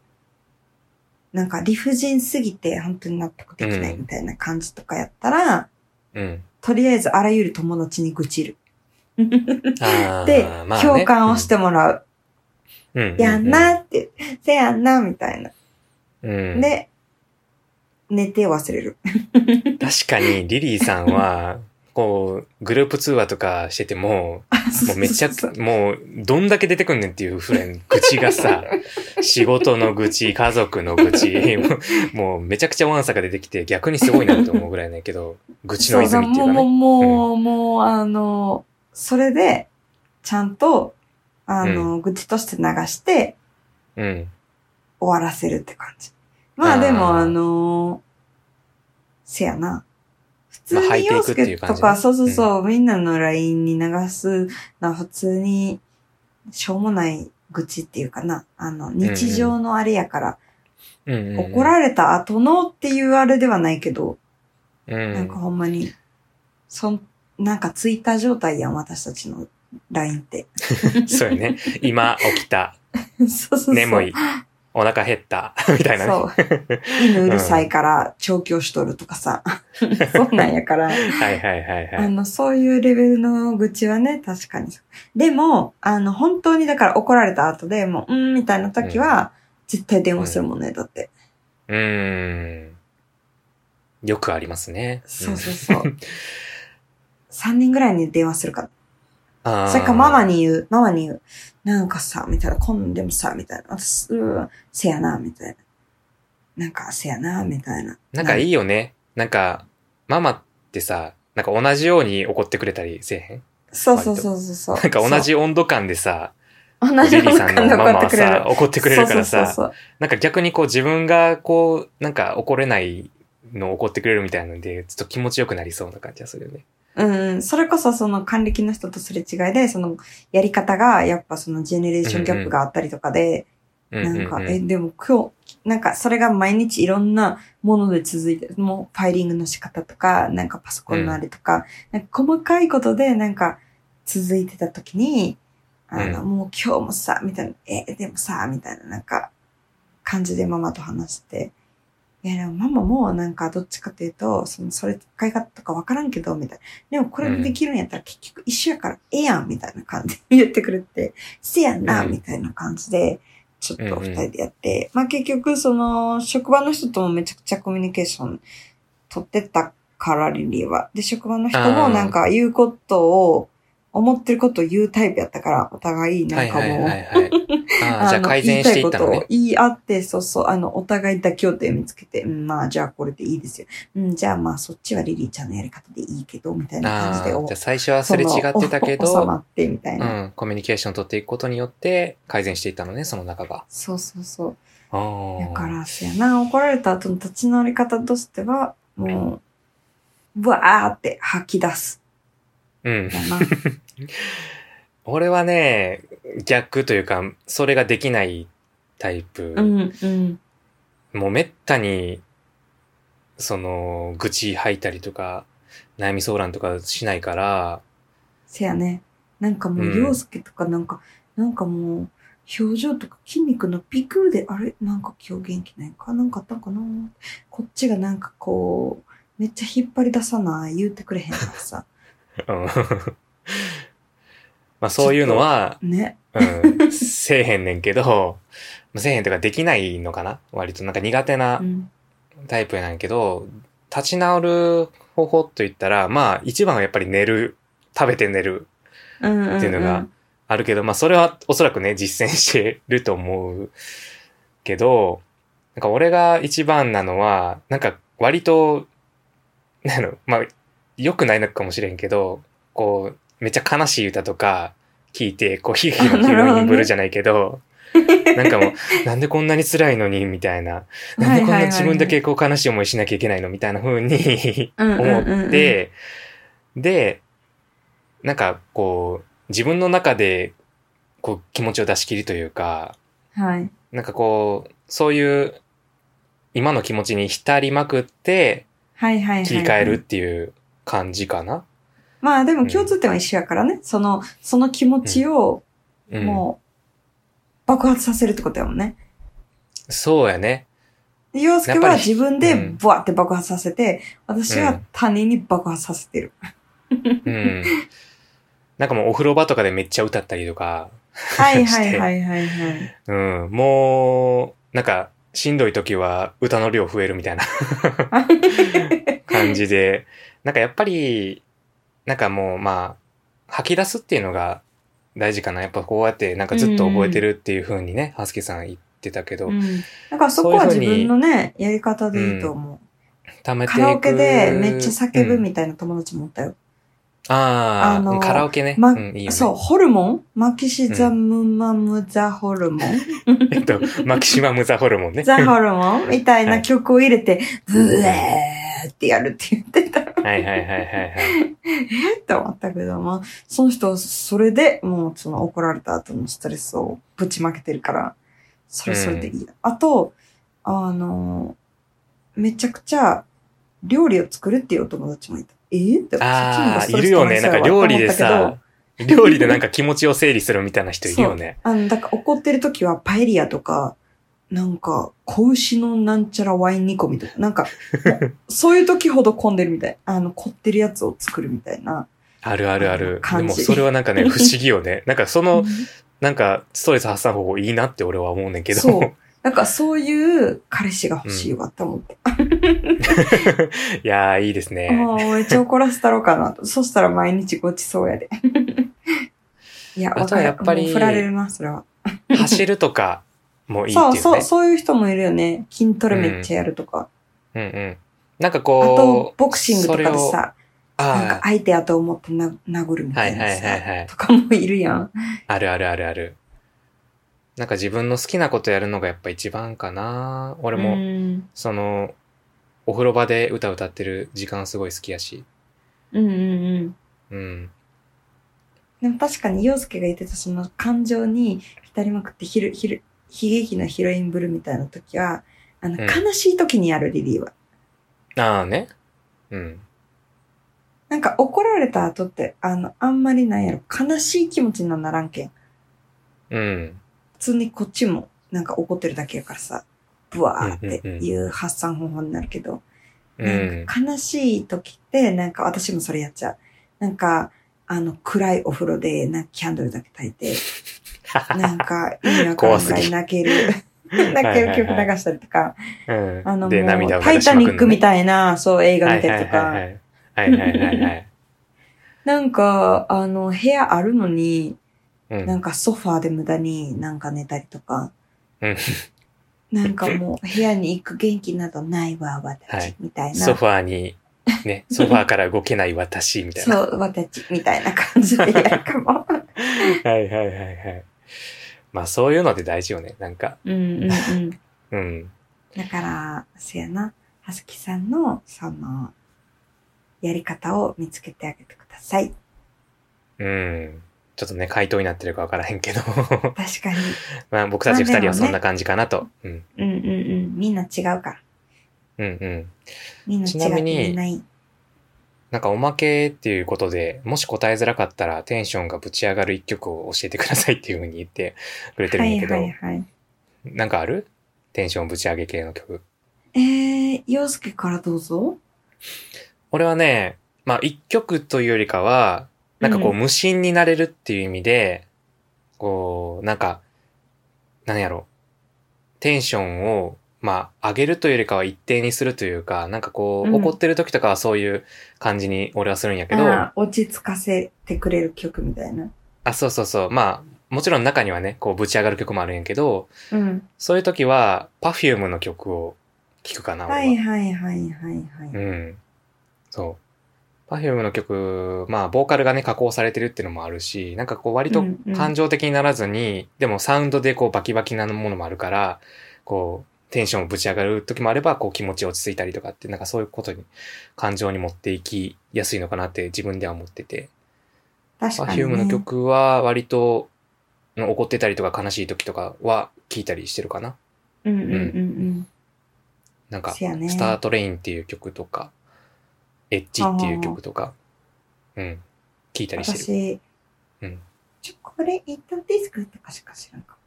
なんか理不尽すぎて本当に納得できないみたいな感じとかやったら、
うん。
とりあえずあらゆる友達に愚痴る。で、
まあね
共感をしてもらう。
うんうん
やんなって、せやんな、みたいな。
うん。
で、寝て忘れる。
確かにリリーさんは、こう、グループ通話とかしてても、*laughs* もうめちゃく、もう、どんだけ出てくんねんっていうふうに、愚痴がさ、*laughs* 仕事の愚痴、家族の愚痴、*laughs* もうめちゃくちゃワンサが出てきて、逆にすごいなと思うぐらいねんけど、愚痴の泉っていうか
もう、
ね。
もう、もう、あの、それで、ちゃんと、あの、愚痴として流して、
うん。
終わらせるって感じ。まあでもあのーせやな。通に洋介とか、そうそうそう、みんなの LINE に流すのは普通に、しょうもない愚痴っていうかな。あの、日常のあれやから。怒られた後のっていうあれではないけど、
うん。
なんかほんまに、そん、なんかツイッター状態やん、私たちの LINE って。*laughs*
そうよね。今起きた。*laughs*
そうそうそう。
眠い。お腹減った。*laughs* みたいなね。
そう。犬うるさいから調教しとるとかさ。*laughs* そんなんやから。
はいはいはいはい。
あの、そういうレベルの愚痴はね、確かに。でも、あの、本当にだから怒られた後でもう、うん、みたいな時は、絶対電話するもんね、だって。
うーん。よくありますね。
そうそうそう。*laughs* 3人ぐらいに電話するから。それかママに言う、ママに言う。なんかさ、みたいな、今度もさ、みたいな。私、うん、せやな、みたいな。なんか、せやな、みたいな。
なんかいいよね。なんか、ママってさ、なんか同じように怒ってくれたりせえへん？
そうそうそうそうそう。
なんか同じ温度感でさ、
同じ
リリーさんのママはさ、
怒
怒ってくれるからさ、なんか逆にこう自分がこう、なんか怒れないのを怒ってくれるみたいなので、ちょっと気持ちよくなりそうな感じがするよね。
そう。うん、それこそその還暦の人とすれ違いで、そのやり方が、やっぱそのジェネレーションギャップがあったりとかで、
うんうんうん、
なんか、え、でも今日、なんかそれが毎日いろんなもので続いてる、もうファイリングの仕方とか、なんかパソコンのあれとか、なんか細かいことでなんか続いてた時に、あの、
う
もう今日もさ、みたいな、え、でもさ、みたいななんか感じでママと話して、いやでもママもなんかどっちかというと、その、それ使い方とかわからんけど、みたいな。でもこれもできるんやったら結局一緒やからええやん、みたいな感じで *laughs* 言ってくれて、せやんな、
うん
みたいな感じで、ちょっと二人でやって、まあ結局その、職場の人ともめちゃくちゃコミュニケーション取ってたから、リリーは。で、職場の人もなんか言うことを、思ってることを言うタイプやったから、お互いなんかもう、
はいはいはいはい。あー *laughs* じゃあ
の
改善していったのね
言いたいことを。言い合って、そうそう、あの、お互い妥協点見つけて、うん、まあ、じゃあこれでいいですよ。うん、じゃあまあ、そっちはリリーちゃんのやり方でいいけど、みたいな感じで、
ああ、じゃあ最初はすれ違ってたけ
そのお収ま
ど、
って、みたいうな。
ん、コミュニケーション取っていくことによって改善していったのね、その中が。
そうそうそう。
ああ。
だから、そやな、怒られた後の立ち直り方としては、もう、ブワーって吐き出す。
うん。*laughs* 俺はね、逆というか、それができないタイプ。
うん、うん。
もうめったに、その、愚痴吐いたりとか、悩み相談とかしないから、
せやね。なんかもう、
うん
洋介とかなんか、なんかもう、表情とか筋肉のピクで、あれ？なんか今日元気ないか？なんかあったんかな？こっちがなんかこう、めっちゃ引っ張り出さな、言うてくれへんからさ。
うん *laughs* まあそういうのは、
ね。
うん、せえへんねんけど、せえへんとかできないのかな？割となんか苦手な
うん。
タイプなんやけど、立ち直る方法といったら、まあ一番はやっぱり寝る、食べて寝る
うんうん、うん。
っていうのがあるけど、まあそれはおそらくね、実践してると思うけど、なんか俺が一番なのは、なんか割と、なの、まあ良くないのかもしれんけど、こう、めっちゃ悲しい歌とか聞いて、こうヒーヒーのヒロインブルーじゃないけど、なんかもう、*laughs* なんでこんなに辛いのに、みたいな。なんでこんな自分だけこう悲しい思いしなきゃいけないのみたいな風に思って、で、なんかこう、自分の中でこう気持ちを出し切りというか、
はい。
なんかこう、そういう今の気持ちに浸りまくって
はいはいはい。
切り替えるっ。ていう感じかな？
まあでも共通点は一緒やからね。その、その気持ちを、
うん。
もう、爆発させるってことやもんね。
そうやね。
で洋介は自分で
うん
ブワーって爆発させて、私は
うん
他人に爆発させてる。
うん。なんかもうお風呂場とかでめっちゃ歌ったりとか、
はいはいはいはいはい。
うん、もう、なんか、しんどい時は歌の量増えるみたいな *laughs* 感じで、なんかやっぱり、なんかもうまあ、吐き出すっていうのが大事かな。やっぱこうやってなんかずっと覚えてるっていう風にね、ハスケさん言ってたけど、
うん。だからそこは自分のね、やり方でいいと思う。
貯めて。
カラオケでめっちゃ叫ぶ
うん
みたいな友達もおったよ。
ああ、
あの
カラオケね。
ま
うん、いいよね。
そう、ホルモン？マキシザムマムザホルモン
えと、マキシマムザホルモンね。
ザ・ホルモン？みたいな曲を入れて、ブエーってやるって言ってた。
はいはいはいはいはい。
えって思ったけど、まあ、その人はそれでもうその怒られた後のストレスをぶちまけてるから、それそれでいいや。あと、あの、めちゃくちゃ料理を作るっていうお友達もいた。えーって
ああ、いるよね。なんか料理でさ、料理でなんか気持ちを整理するみたいな人いるよね。
あの、だから怒ってる時はパエリアとか、なんか、子牛のなんちゃらワイン煮込みとか、なんか、そういう時ほど混んでるみたい。あの、凝ってるやつを作るみたいな。
あるあるある。でもそれはなんかね、*laughs* 不思議よね。なんかその、なんかストレス発散方法いいなって俺は思うねんけど。
そう。なんかそういう彼氏が欲しいわって思って。*laughs*
いやー、いいですね。
ああ、めっちゃ怒らせたろうかなと。そしたら毎日ごちそうやで。*laughs* いや、
あとはやっぱり
もう振られるな、それは。
走るとかもいいっていう
そう、
ね。
そう、そういう人もいるよね。筋トレめっちゃやるとか。
うんうん。なんか
あと
こ、う、
ボクシングとかでさ、なんか
あ
相手やと思ってな殴るみ
あ、はいい
たなさ、
はいはいはい。
とかもいるやん。
あるあるあるある。なんか自分の好きなことやるのがやっぱ一番かな。俺も、
うん
その、お風呂場で歌歌ってる時間すごい好きやし。
うんうんうん。
うん。
でも確かに、洋介が言ってたその感情に浸りまくってひる、ひる、悲劇のヒロインブルみたいな時は、あの、
うん
悲しい時にやるリリーは。
ああね。うん。
なんか怒られた後って、あの、あんまりなんやろ、悲しい気持ちにはならんけん。
うん。
普通にこっちもなんか怒ってるだけやからさ、ブワーっていう発散方法になるけど、
うん。
なんか悲しい時って、なんか私もそれやっちゃう。なんか、あの、暗いお風呂で、なんかキャンドルだけ焚いて、なんか、意味わからんぐらい泣ける、*laughs* 泣ける曲流したりとか、
うん。
あの、タイタニックみ
い
たいな、そう、映画見たりとか、
はいはいはいはい。*laughs*
なんか、あの、部屋あるのに、
うん
なんかソファーで無駄になんか寝たりとか、
うん
なんかもう部屋に行く元気などないわ、
は
私
い、
みたいな。
ソファーに、ね、*laughs* ソファーから動けない私みたいな。
そう、私、みたいな感じでやるかも。
はいはいはいはい。*laughs* まあそういうので大事よね。なんか、
うんうんうん。*laughs*
うん。
だから、せやな、はすきさんの、その、やり方を見つけてあげてください。
うん。ちょっとね、回答になってるかわからへんけど。
確かに。*laughs*
まあ僕たち二人はそんな感じかなと。うん。
うんうんうん。みんな違うから。
うんうん。
みんな違って
ちなみに
な
んかおまけっていうことで、もし答えづらかったらテンションがぶち上がる一曲を教えてくださいっていうふうに言ってくれてるんやけど、
はいはいはい。
なんかある？テンションぶち上げ系の曲。
えー、洋介からどうぞ。
俺はね、まあ一曲というよりかは、なんかこう
うん
無心になれるっていう意味で、こう、なんか、なんやろ、テンションを、まあ上げるというよりかは一定にするというか、なんかこう、
うん
怒ってる時とかはそういう感じに俺はするんやけど、
あー落ち着かせてくれる曲みたいな。
あ、そうそうそう。まあ、もちろん中にはね、こうぶち上がる曲もあるんやけど、
うん。
そういう時は、Perfume の曲を聴くかな、俺は。
はいはいはいはいはい。
うん。そう。Perfume の曲、まあ、ボーカルがね、加工されてるっていうのもあるし、なんかこう、割と
うんうん
感情的にならずに、でもサウンドでこう、バキバキなものもあるから、こう、テンションをぶち上がる時もあれば、こう、気持ち落ち着いたりとかって、なんかそういうことに、感情に持っていきやすいのかなって自分では思ってて。
確かに、ね。
Perfume の曲は割と、怒ってたりとか悲しい時とかは聴いたりしてるかな。
うんうんうんうん。
なんか、
ね
スタートレインっていう曲とか、エッジっていう曲とか、うん、聴いたりしてる。
私、
うん
チョコレートディスクとかしか知らんか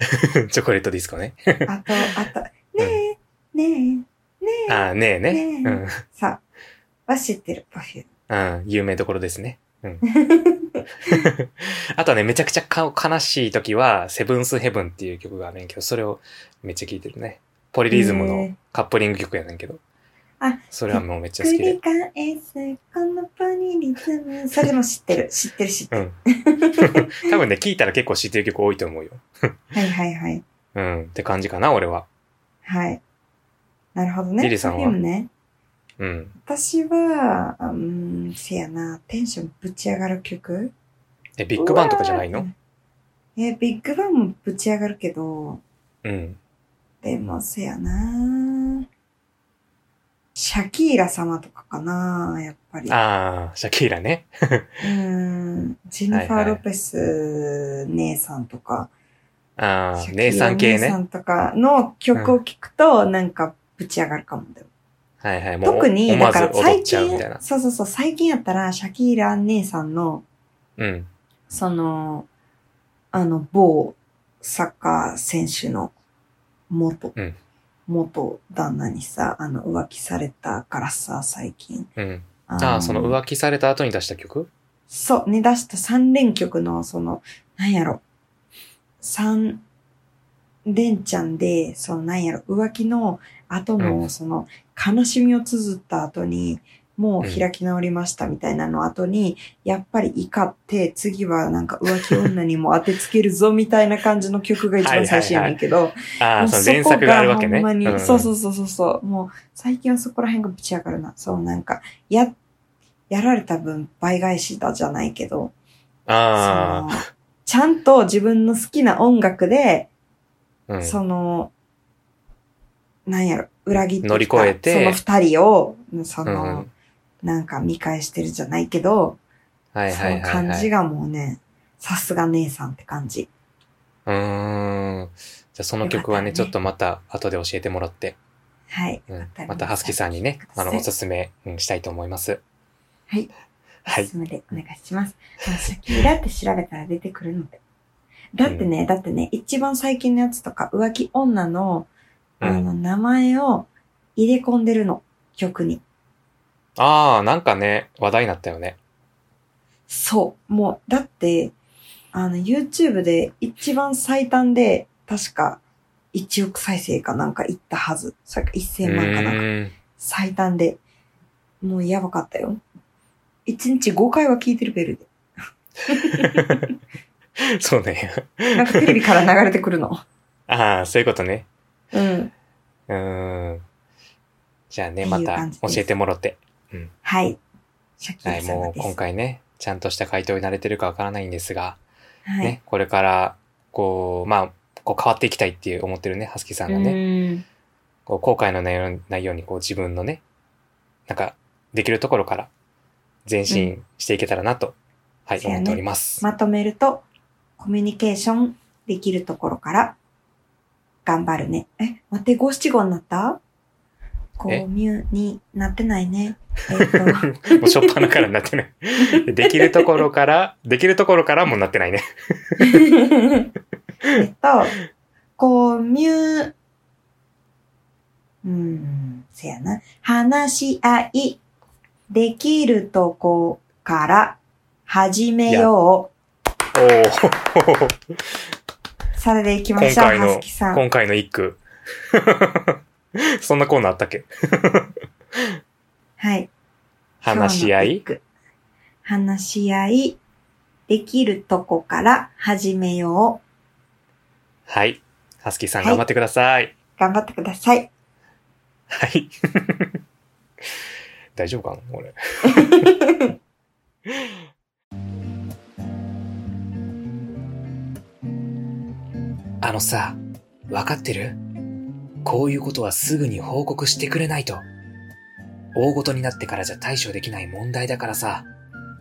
*laughs*
チョコレートディスコね。
も。あと、あと、ねえ、ねえ、ねえ、
ああ、ねえね。
ねえ
うん。
さあ、は知ってる、パフュー
うん、有名どころですね。うん。*laughs* あとはね、めちゃくちゃか悲しい時は、セブンスヘブンっていう曲があるんやけど、それをめっちゃ聴いてるね。ポリリズムのカップリング曲やねんけど。
あ、
それはもうめっちゃ好きで
繰り。返す、このポリリズム。それも知ってる、*laughs* 知ってる、知ってる。
うん。*laughs* 多分ね、聴いたら結構知ってる曲多いと思うよ。
はいはいはい。
うん。って感じかな、俺は。
はい。なるほどね。
リリさんは？
ね。
うん。
私は、うーん、せやな、テンションぶち上がる曲
え、ビッグバンとかじゃないの？
え、ビッグバンもぶち上がるけど、
うん。
でもせやなシャキーラ様とかかなやっぱり。
ああ、シャキーラね。
うーん。ジェニファー・ロペス姉さんとか、
ああ
シ、ャキーラ
姉さん系ね。
姉さんとかの曲を聴くと、なんかぶち上がるかもだよ。
はいはい。もう
特に、だから最近、
な。
そうそうそう、最近やったら、シャキーラ姉さんの、
うん。
その、あの、某サッカー選手の元、
うん
元旦那にさ、あの、浮気されたからさ、最近。
うん。
あ
ああ、その浮気された後に出した曲？
そう、に出した三連曲の、その、なんやろ、三連チャンで、その、なんやろ、浮気の後の、
うん
その、悲しみを綴った後に、もう開き直りましたみたいなの後に、やっぱり怒って、次はなんか浮気女にも当てつけるぞみたいな感じの曲が一番最初やねんけど、
ああ、その前作があるわけね。
そこがほんまに、
ん
そうそうそうそうそう。もう最近はそこら辺がぶち上がるな。そうなんか、や、やられた分倍返しだじゃないけど、
あ
そのちゃんと自分の好きな音楽で、
あ、うん。
その、なんやろ、裏切って
乗り越えて
その二人を、その、
うんうん
なんか見返してるじゃないけど、
はい
その
はいはい、はい。
感じがもうね、さすが姉さんって感じ。
うーん。じゃあその曲はね、
ね
ちょっとまた後で教えてもらって、
はい。
うんまたハスキーさんにね、あの、おすすめ、うんしたいと思います。
はい。
はい
おす。すめでお願いします。あのシャキーラって調べたら出てくるので。だってね、だってね、一番最近のやつとか、浮気女の、
うん
あの、名前を入れ込んでるの、曲に。
ああ、なんかね、話題になったよね。
そう。もう、だって、あの、YouTube で一番最短で、確か、1億再生かなんかいったはず。それか1000万かなんか。最短で。もうやばかったよ。1日5回は聞いてるベルで。*laughs*
そうね。
なんかテレビから流れてくるの。*laughs*
ああ、そういうことね。
うん。
うーん。じゃあね、また教えてもらって。
はい。シャキ
はい、
ーラ様です。
もう今回ね、ちゃんとした回答になれてるかわからないんですが、
はい。
ね、これから、こう、まあ、こう変わっていきたいっていう思ってるね、ハスキーさんがね、
ね。
こう後悔のないようにこう自分のね、なんか、できるところから前進していけたらなと、はい、
そうやね
思っております。
まとめると、コミュニケーションできるところから、頑張るね。え、待って、五七五になった？コ
え
ミュになってないね。えっと、
もうしょっぱなからなってない。*laughs* できるところから、できるところからもなってないね。*laughs*
えっと、コミュ、うん、せやな。話し合い、できるとこから始めよ
おお
う。それで行きましょう、は
今回の
すきさん。
今回の一句。*laughs* そんなコーナーあったっけ？
はい。
話し合い？
話し合い、できるとこから始めよう。
はい。ハスキーさん
はい
頑張ってください。
頑張ってください。
はい。*laughs* 大丈夫かな俺。*laughs* あのさ、わかってる？こういうことはすぐに報告してくれないと。大ごとになってからじゃ対処できない問題だからさ、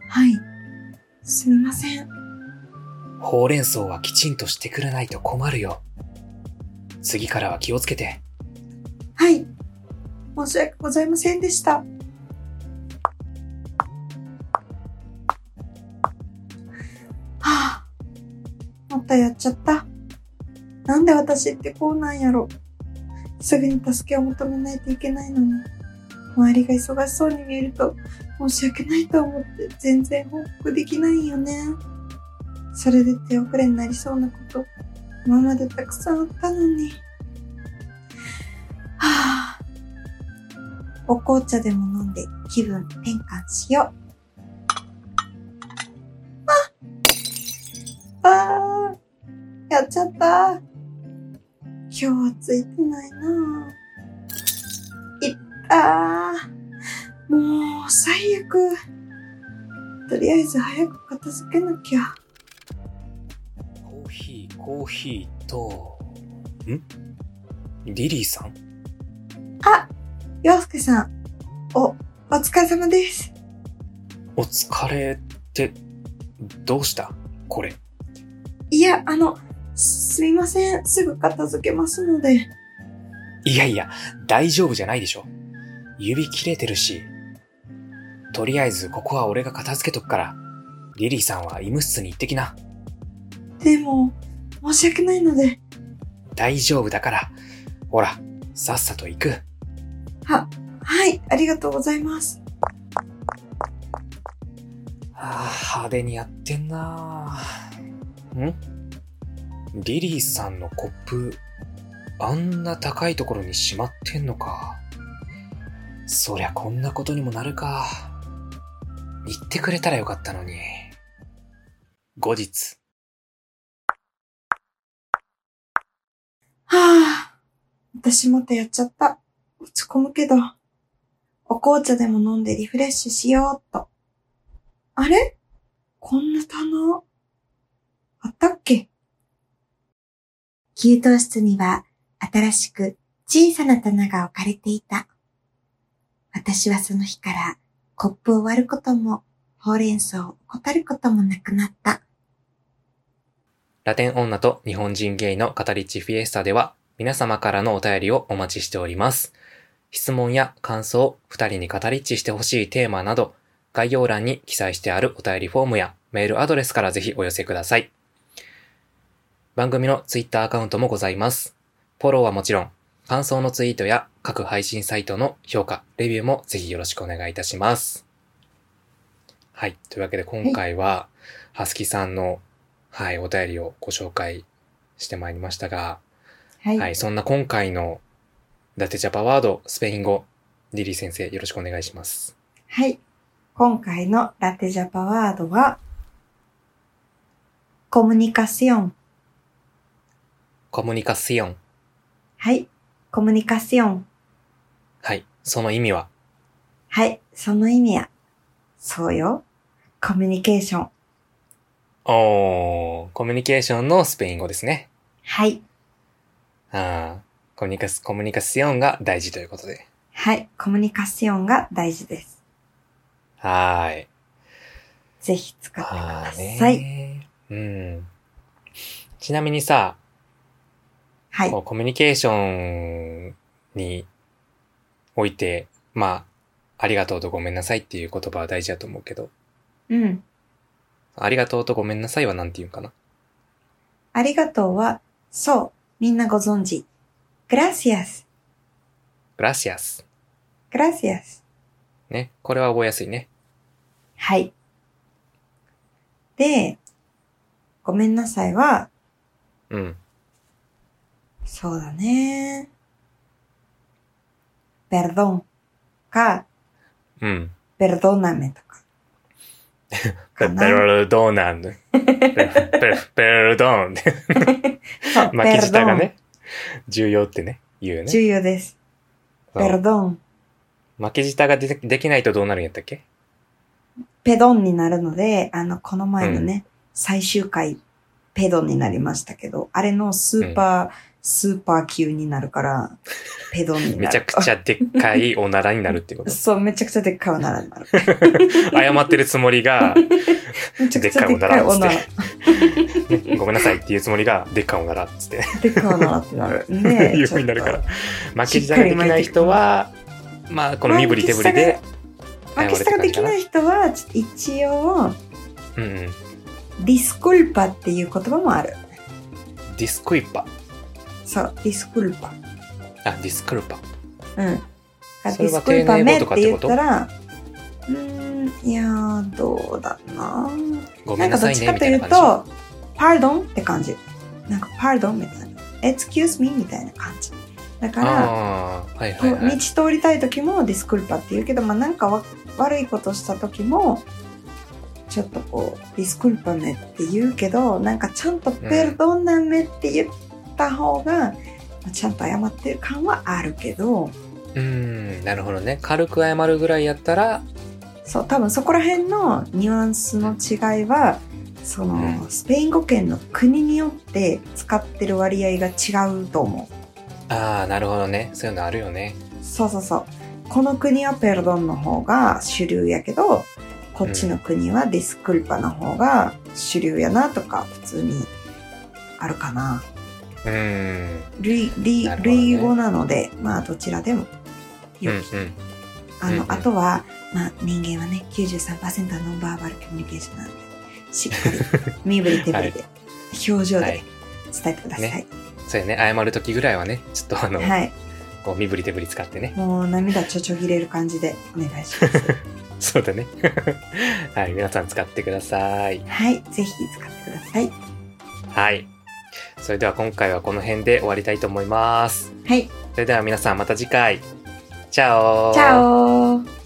はい。すみません。
ほうれん草はきちんとしてくれないと困るよ。次からは気をつけて。
はい。申し訳ございませんでした。はあ。またやっちゃった。なんで私ってこうなんやろ。すぐに助けを求めないといけないのに。周りが忙しそうに見えると申し訳ないと思って全然報告できないよね。それで手遅れになりそうなこと、今までたくさんあったのに。はあ。お紅茶でも飲んで気分転換しよう。ああやっちゃった。今日はついてないなぁ。いったー。もう、最悪。とりあえず早く片付けなきゃ。
コーヒー、コーヒーと、リリーさん？
あ、洋介さん。お、お疲れ様です。
お疲れって、どうした？これ。
いや、あの、すみません。すぐ片付けますので。
いやいや、大丈夫じゃないでしょ。指切れてるし。とりあえず、ここは俺が片付けとくから、リリーさんは医務室に行ってきな。
でも、申し訳ないので。
大丈夫だから。ほら、さっさと行く。
は、はい、ありがとうございます。
ああ、派手にやってんなぁん？リリーさんのコップ、あんな高いところにしまってんのか。そりゃこんなことにもなるか。言ってくれたらよかったのに。後日。
はあ、私またやっちゃった。落ち込むけど。お紅茶でも飲んでリフレッシュしようっと。あれ？こんな棚、あったっけ？給湯室には新しく小さな棚が置かれていた。私はその日からコップを割ることもほうれん草を怠ることもなくなった。
ラテン女と日本人ゲイの語り地フィエスタでは皆様からのお便りをお待ちしております。質問や感想、二人に語りっちしてほしいテーマなど、概要欄に記載してあるお便りフォームやメールアドレスからぜひお寄せください。番組のツイッターアカウントもございます。フォローはもちろん、感想のツイートや各配信サイトの評価、レビューもぜひよろしくお願いいたします。はい。というわけで今回は、はすきさんの、はい、お便りをご紹介してまいりましたが、
はい。
はい、そんな今回のラテジャパワードスペイン語、リリー先生よろしくお願いします。
はい。今回のラテジャパワードは、
comunicación。 comunicación。
はい。 comunicación。
はい、その意味は、
はい。その意味や。そうよ。コミュニケーション。
おー、コミュニケーションのスペイン語ですね。
はい。
あーコミュニカス、コミュニカシオンが大事ということで。
はい。コミュニカシオンが大事です。
はーい。
ぜひ使ってく
は
だ
ー
さい。
ねうん。ちなみにさ、
はい
コミュニケーションにおいて、まあ、ありがとうとごめんなさいっていう言葉は大事だと思うけど、
うん。
ありがとうとごめんなさいはなんて言うかな？
ありがとうは、そう。みんなご存知。gracias。
gracias。
gracias。
ね。これは覚えやすいね。
はい。で、ごめんなさいは、
うん。
そうだね。Perdón か、
うん。
perdóname とか。
ペ
かな
ルドーナン。ペペペルドーン。
そう、
巻き舌が
perdón
ね、重要ってね、言うよね。
重要です。perdón。
巻き舌がでできないとどうなるんやったっけ
ペドンになるので、あの、この前のね、最終回、ペドンになりましたけど、あれのスーパー、スーパー級になるから、*laughs* ペドンになる。
めちゃくちゃでっかいおならになるってこ
そう、めちゃくちゃでっかいおならになる。
と。*laughs* 謝ってるつもりが、
でっかいおなら。
ね *laughs* ごめんなさいっていうつもりが、でっかいおならっつって。
でっかいおならってなる。
いう
で、
ようになるから
ちょっ。
巻き舌ができない人は、まあ、この身振り手振りで、
と。巻き舌ができない人は、一応、
うんうん。
ディスクルパっていう言葉もある。
ディスクイッパ。
そう、ディスクルパ。
あ、ディスクルパ。
うん。デ
それは
ィスクルパメって言
丁寧語とかってこと？
ったら、うーん、いやー、どうだな
ごめ
なんんかどっちかという
みたいな感
と、pardon って感じ。なんか pardon みたいな。excuse me みたいな感じ。だ
じ。
から、
ああー、はいはいはい。
道通りたい時もディスクルパって言うけど、まあなんかわ悪いことした時も、ちょっとこう、ディスクルパメって言うけど、なんかちゃんとペルドンナメって言った方が、まあちゃんと謝ってる感はあるけど、
うーん、なるほどね。軽く謝るぐらいやったら、
そう、多分そこら辺のニュアンスの違いは、その、
うん
スペイン語圏の国によって使ってる割合が違うと思う。
ああ、なるほどね。そういうのあるよね。
そうそうそう。この国はペルドンの方が主流やけど、こっちの国はディスクルパの方が主流やなとか普通にあるかな。
うーん。
類、類類語なので、まあどちらでも
うんうん
よき。。あの、
うんうん
あとは、まあ人間はね、93%はノンバーバルコミュニケーションなんで、しっかり身振り手振りで、表情で
はい
伝えてください。
ねそうやね。謝る時ぐらいはね、ちょっとあの、
はい。
こう身振り手振り使ってね。
もう涙ちょちょぎれる感じでお願いします。*laughs*
そうだね。*laughs* はい。皆さん使ってください。
はい。ぜひ使ってください。
はい。それでは今回はこの辺で終わりたいと思います。
はい。
それでは皆さんまた次回。チャオ
チャオ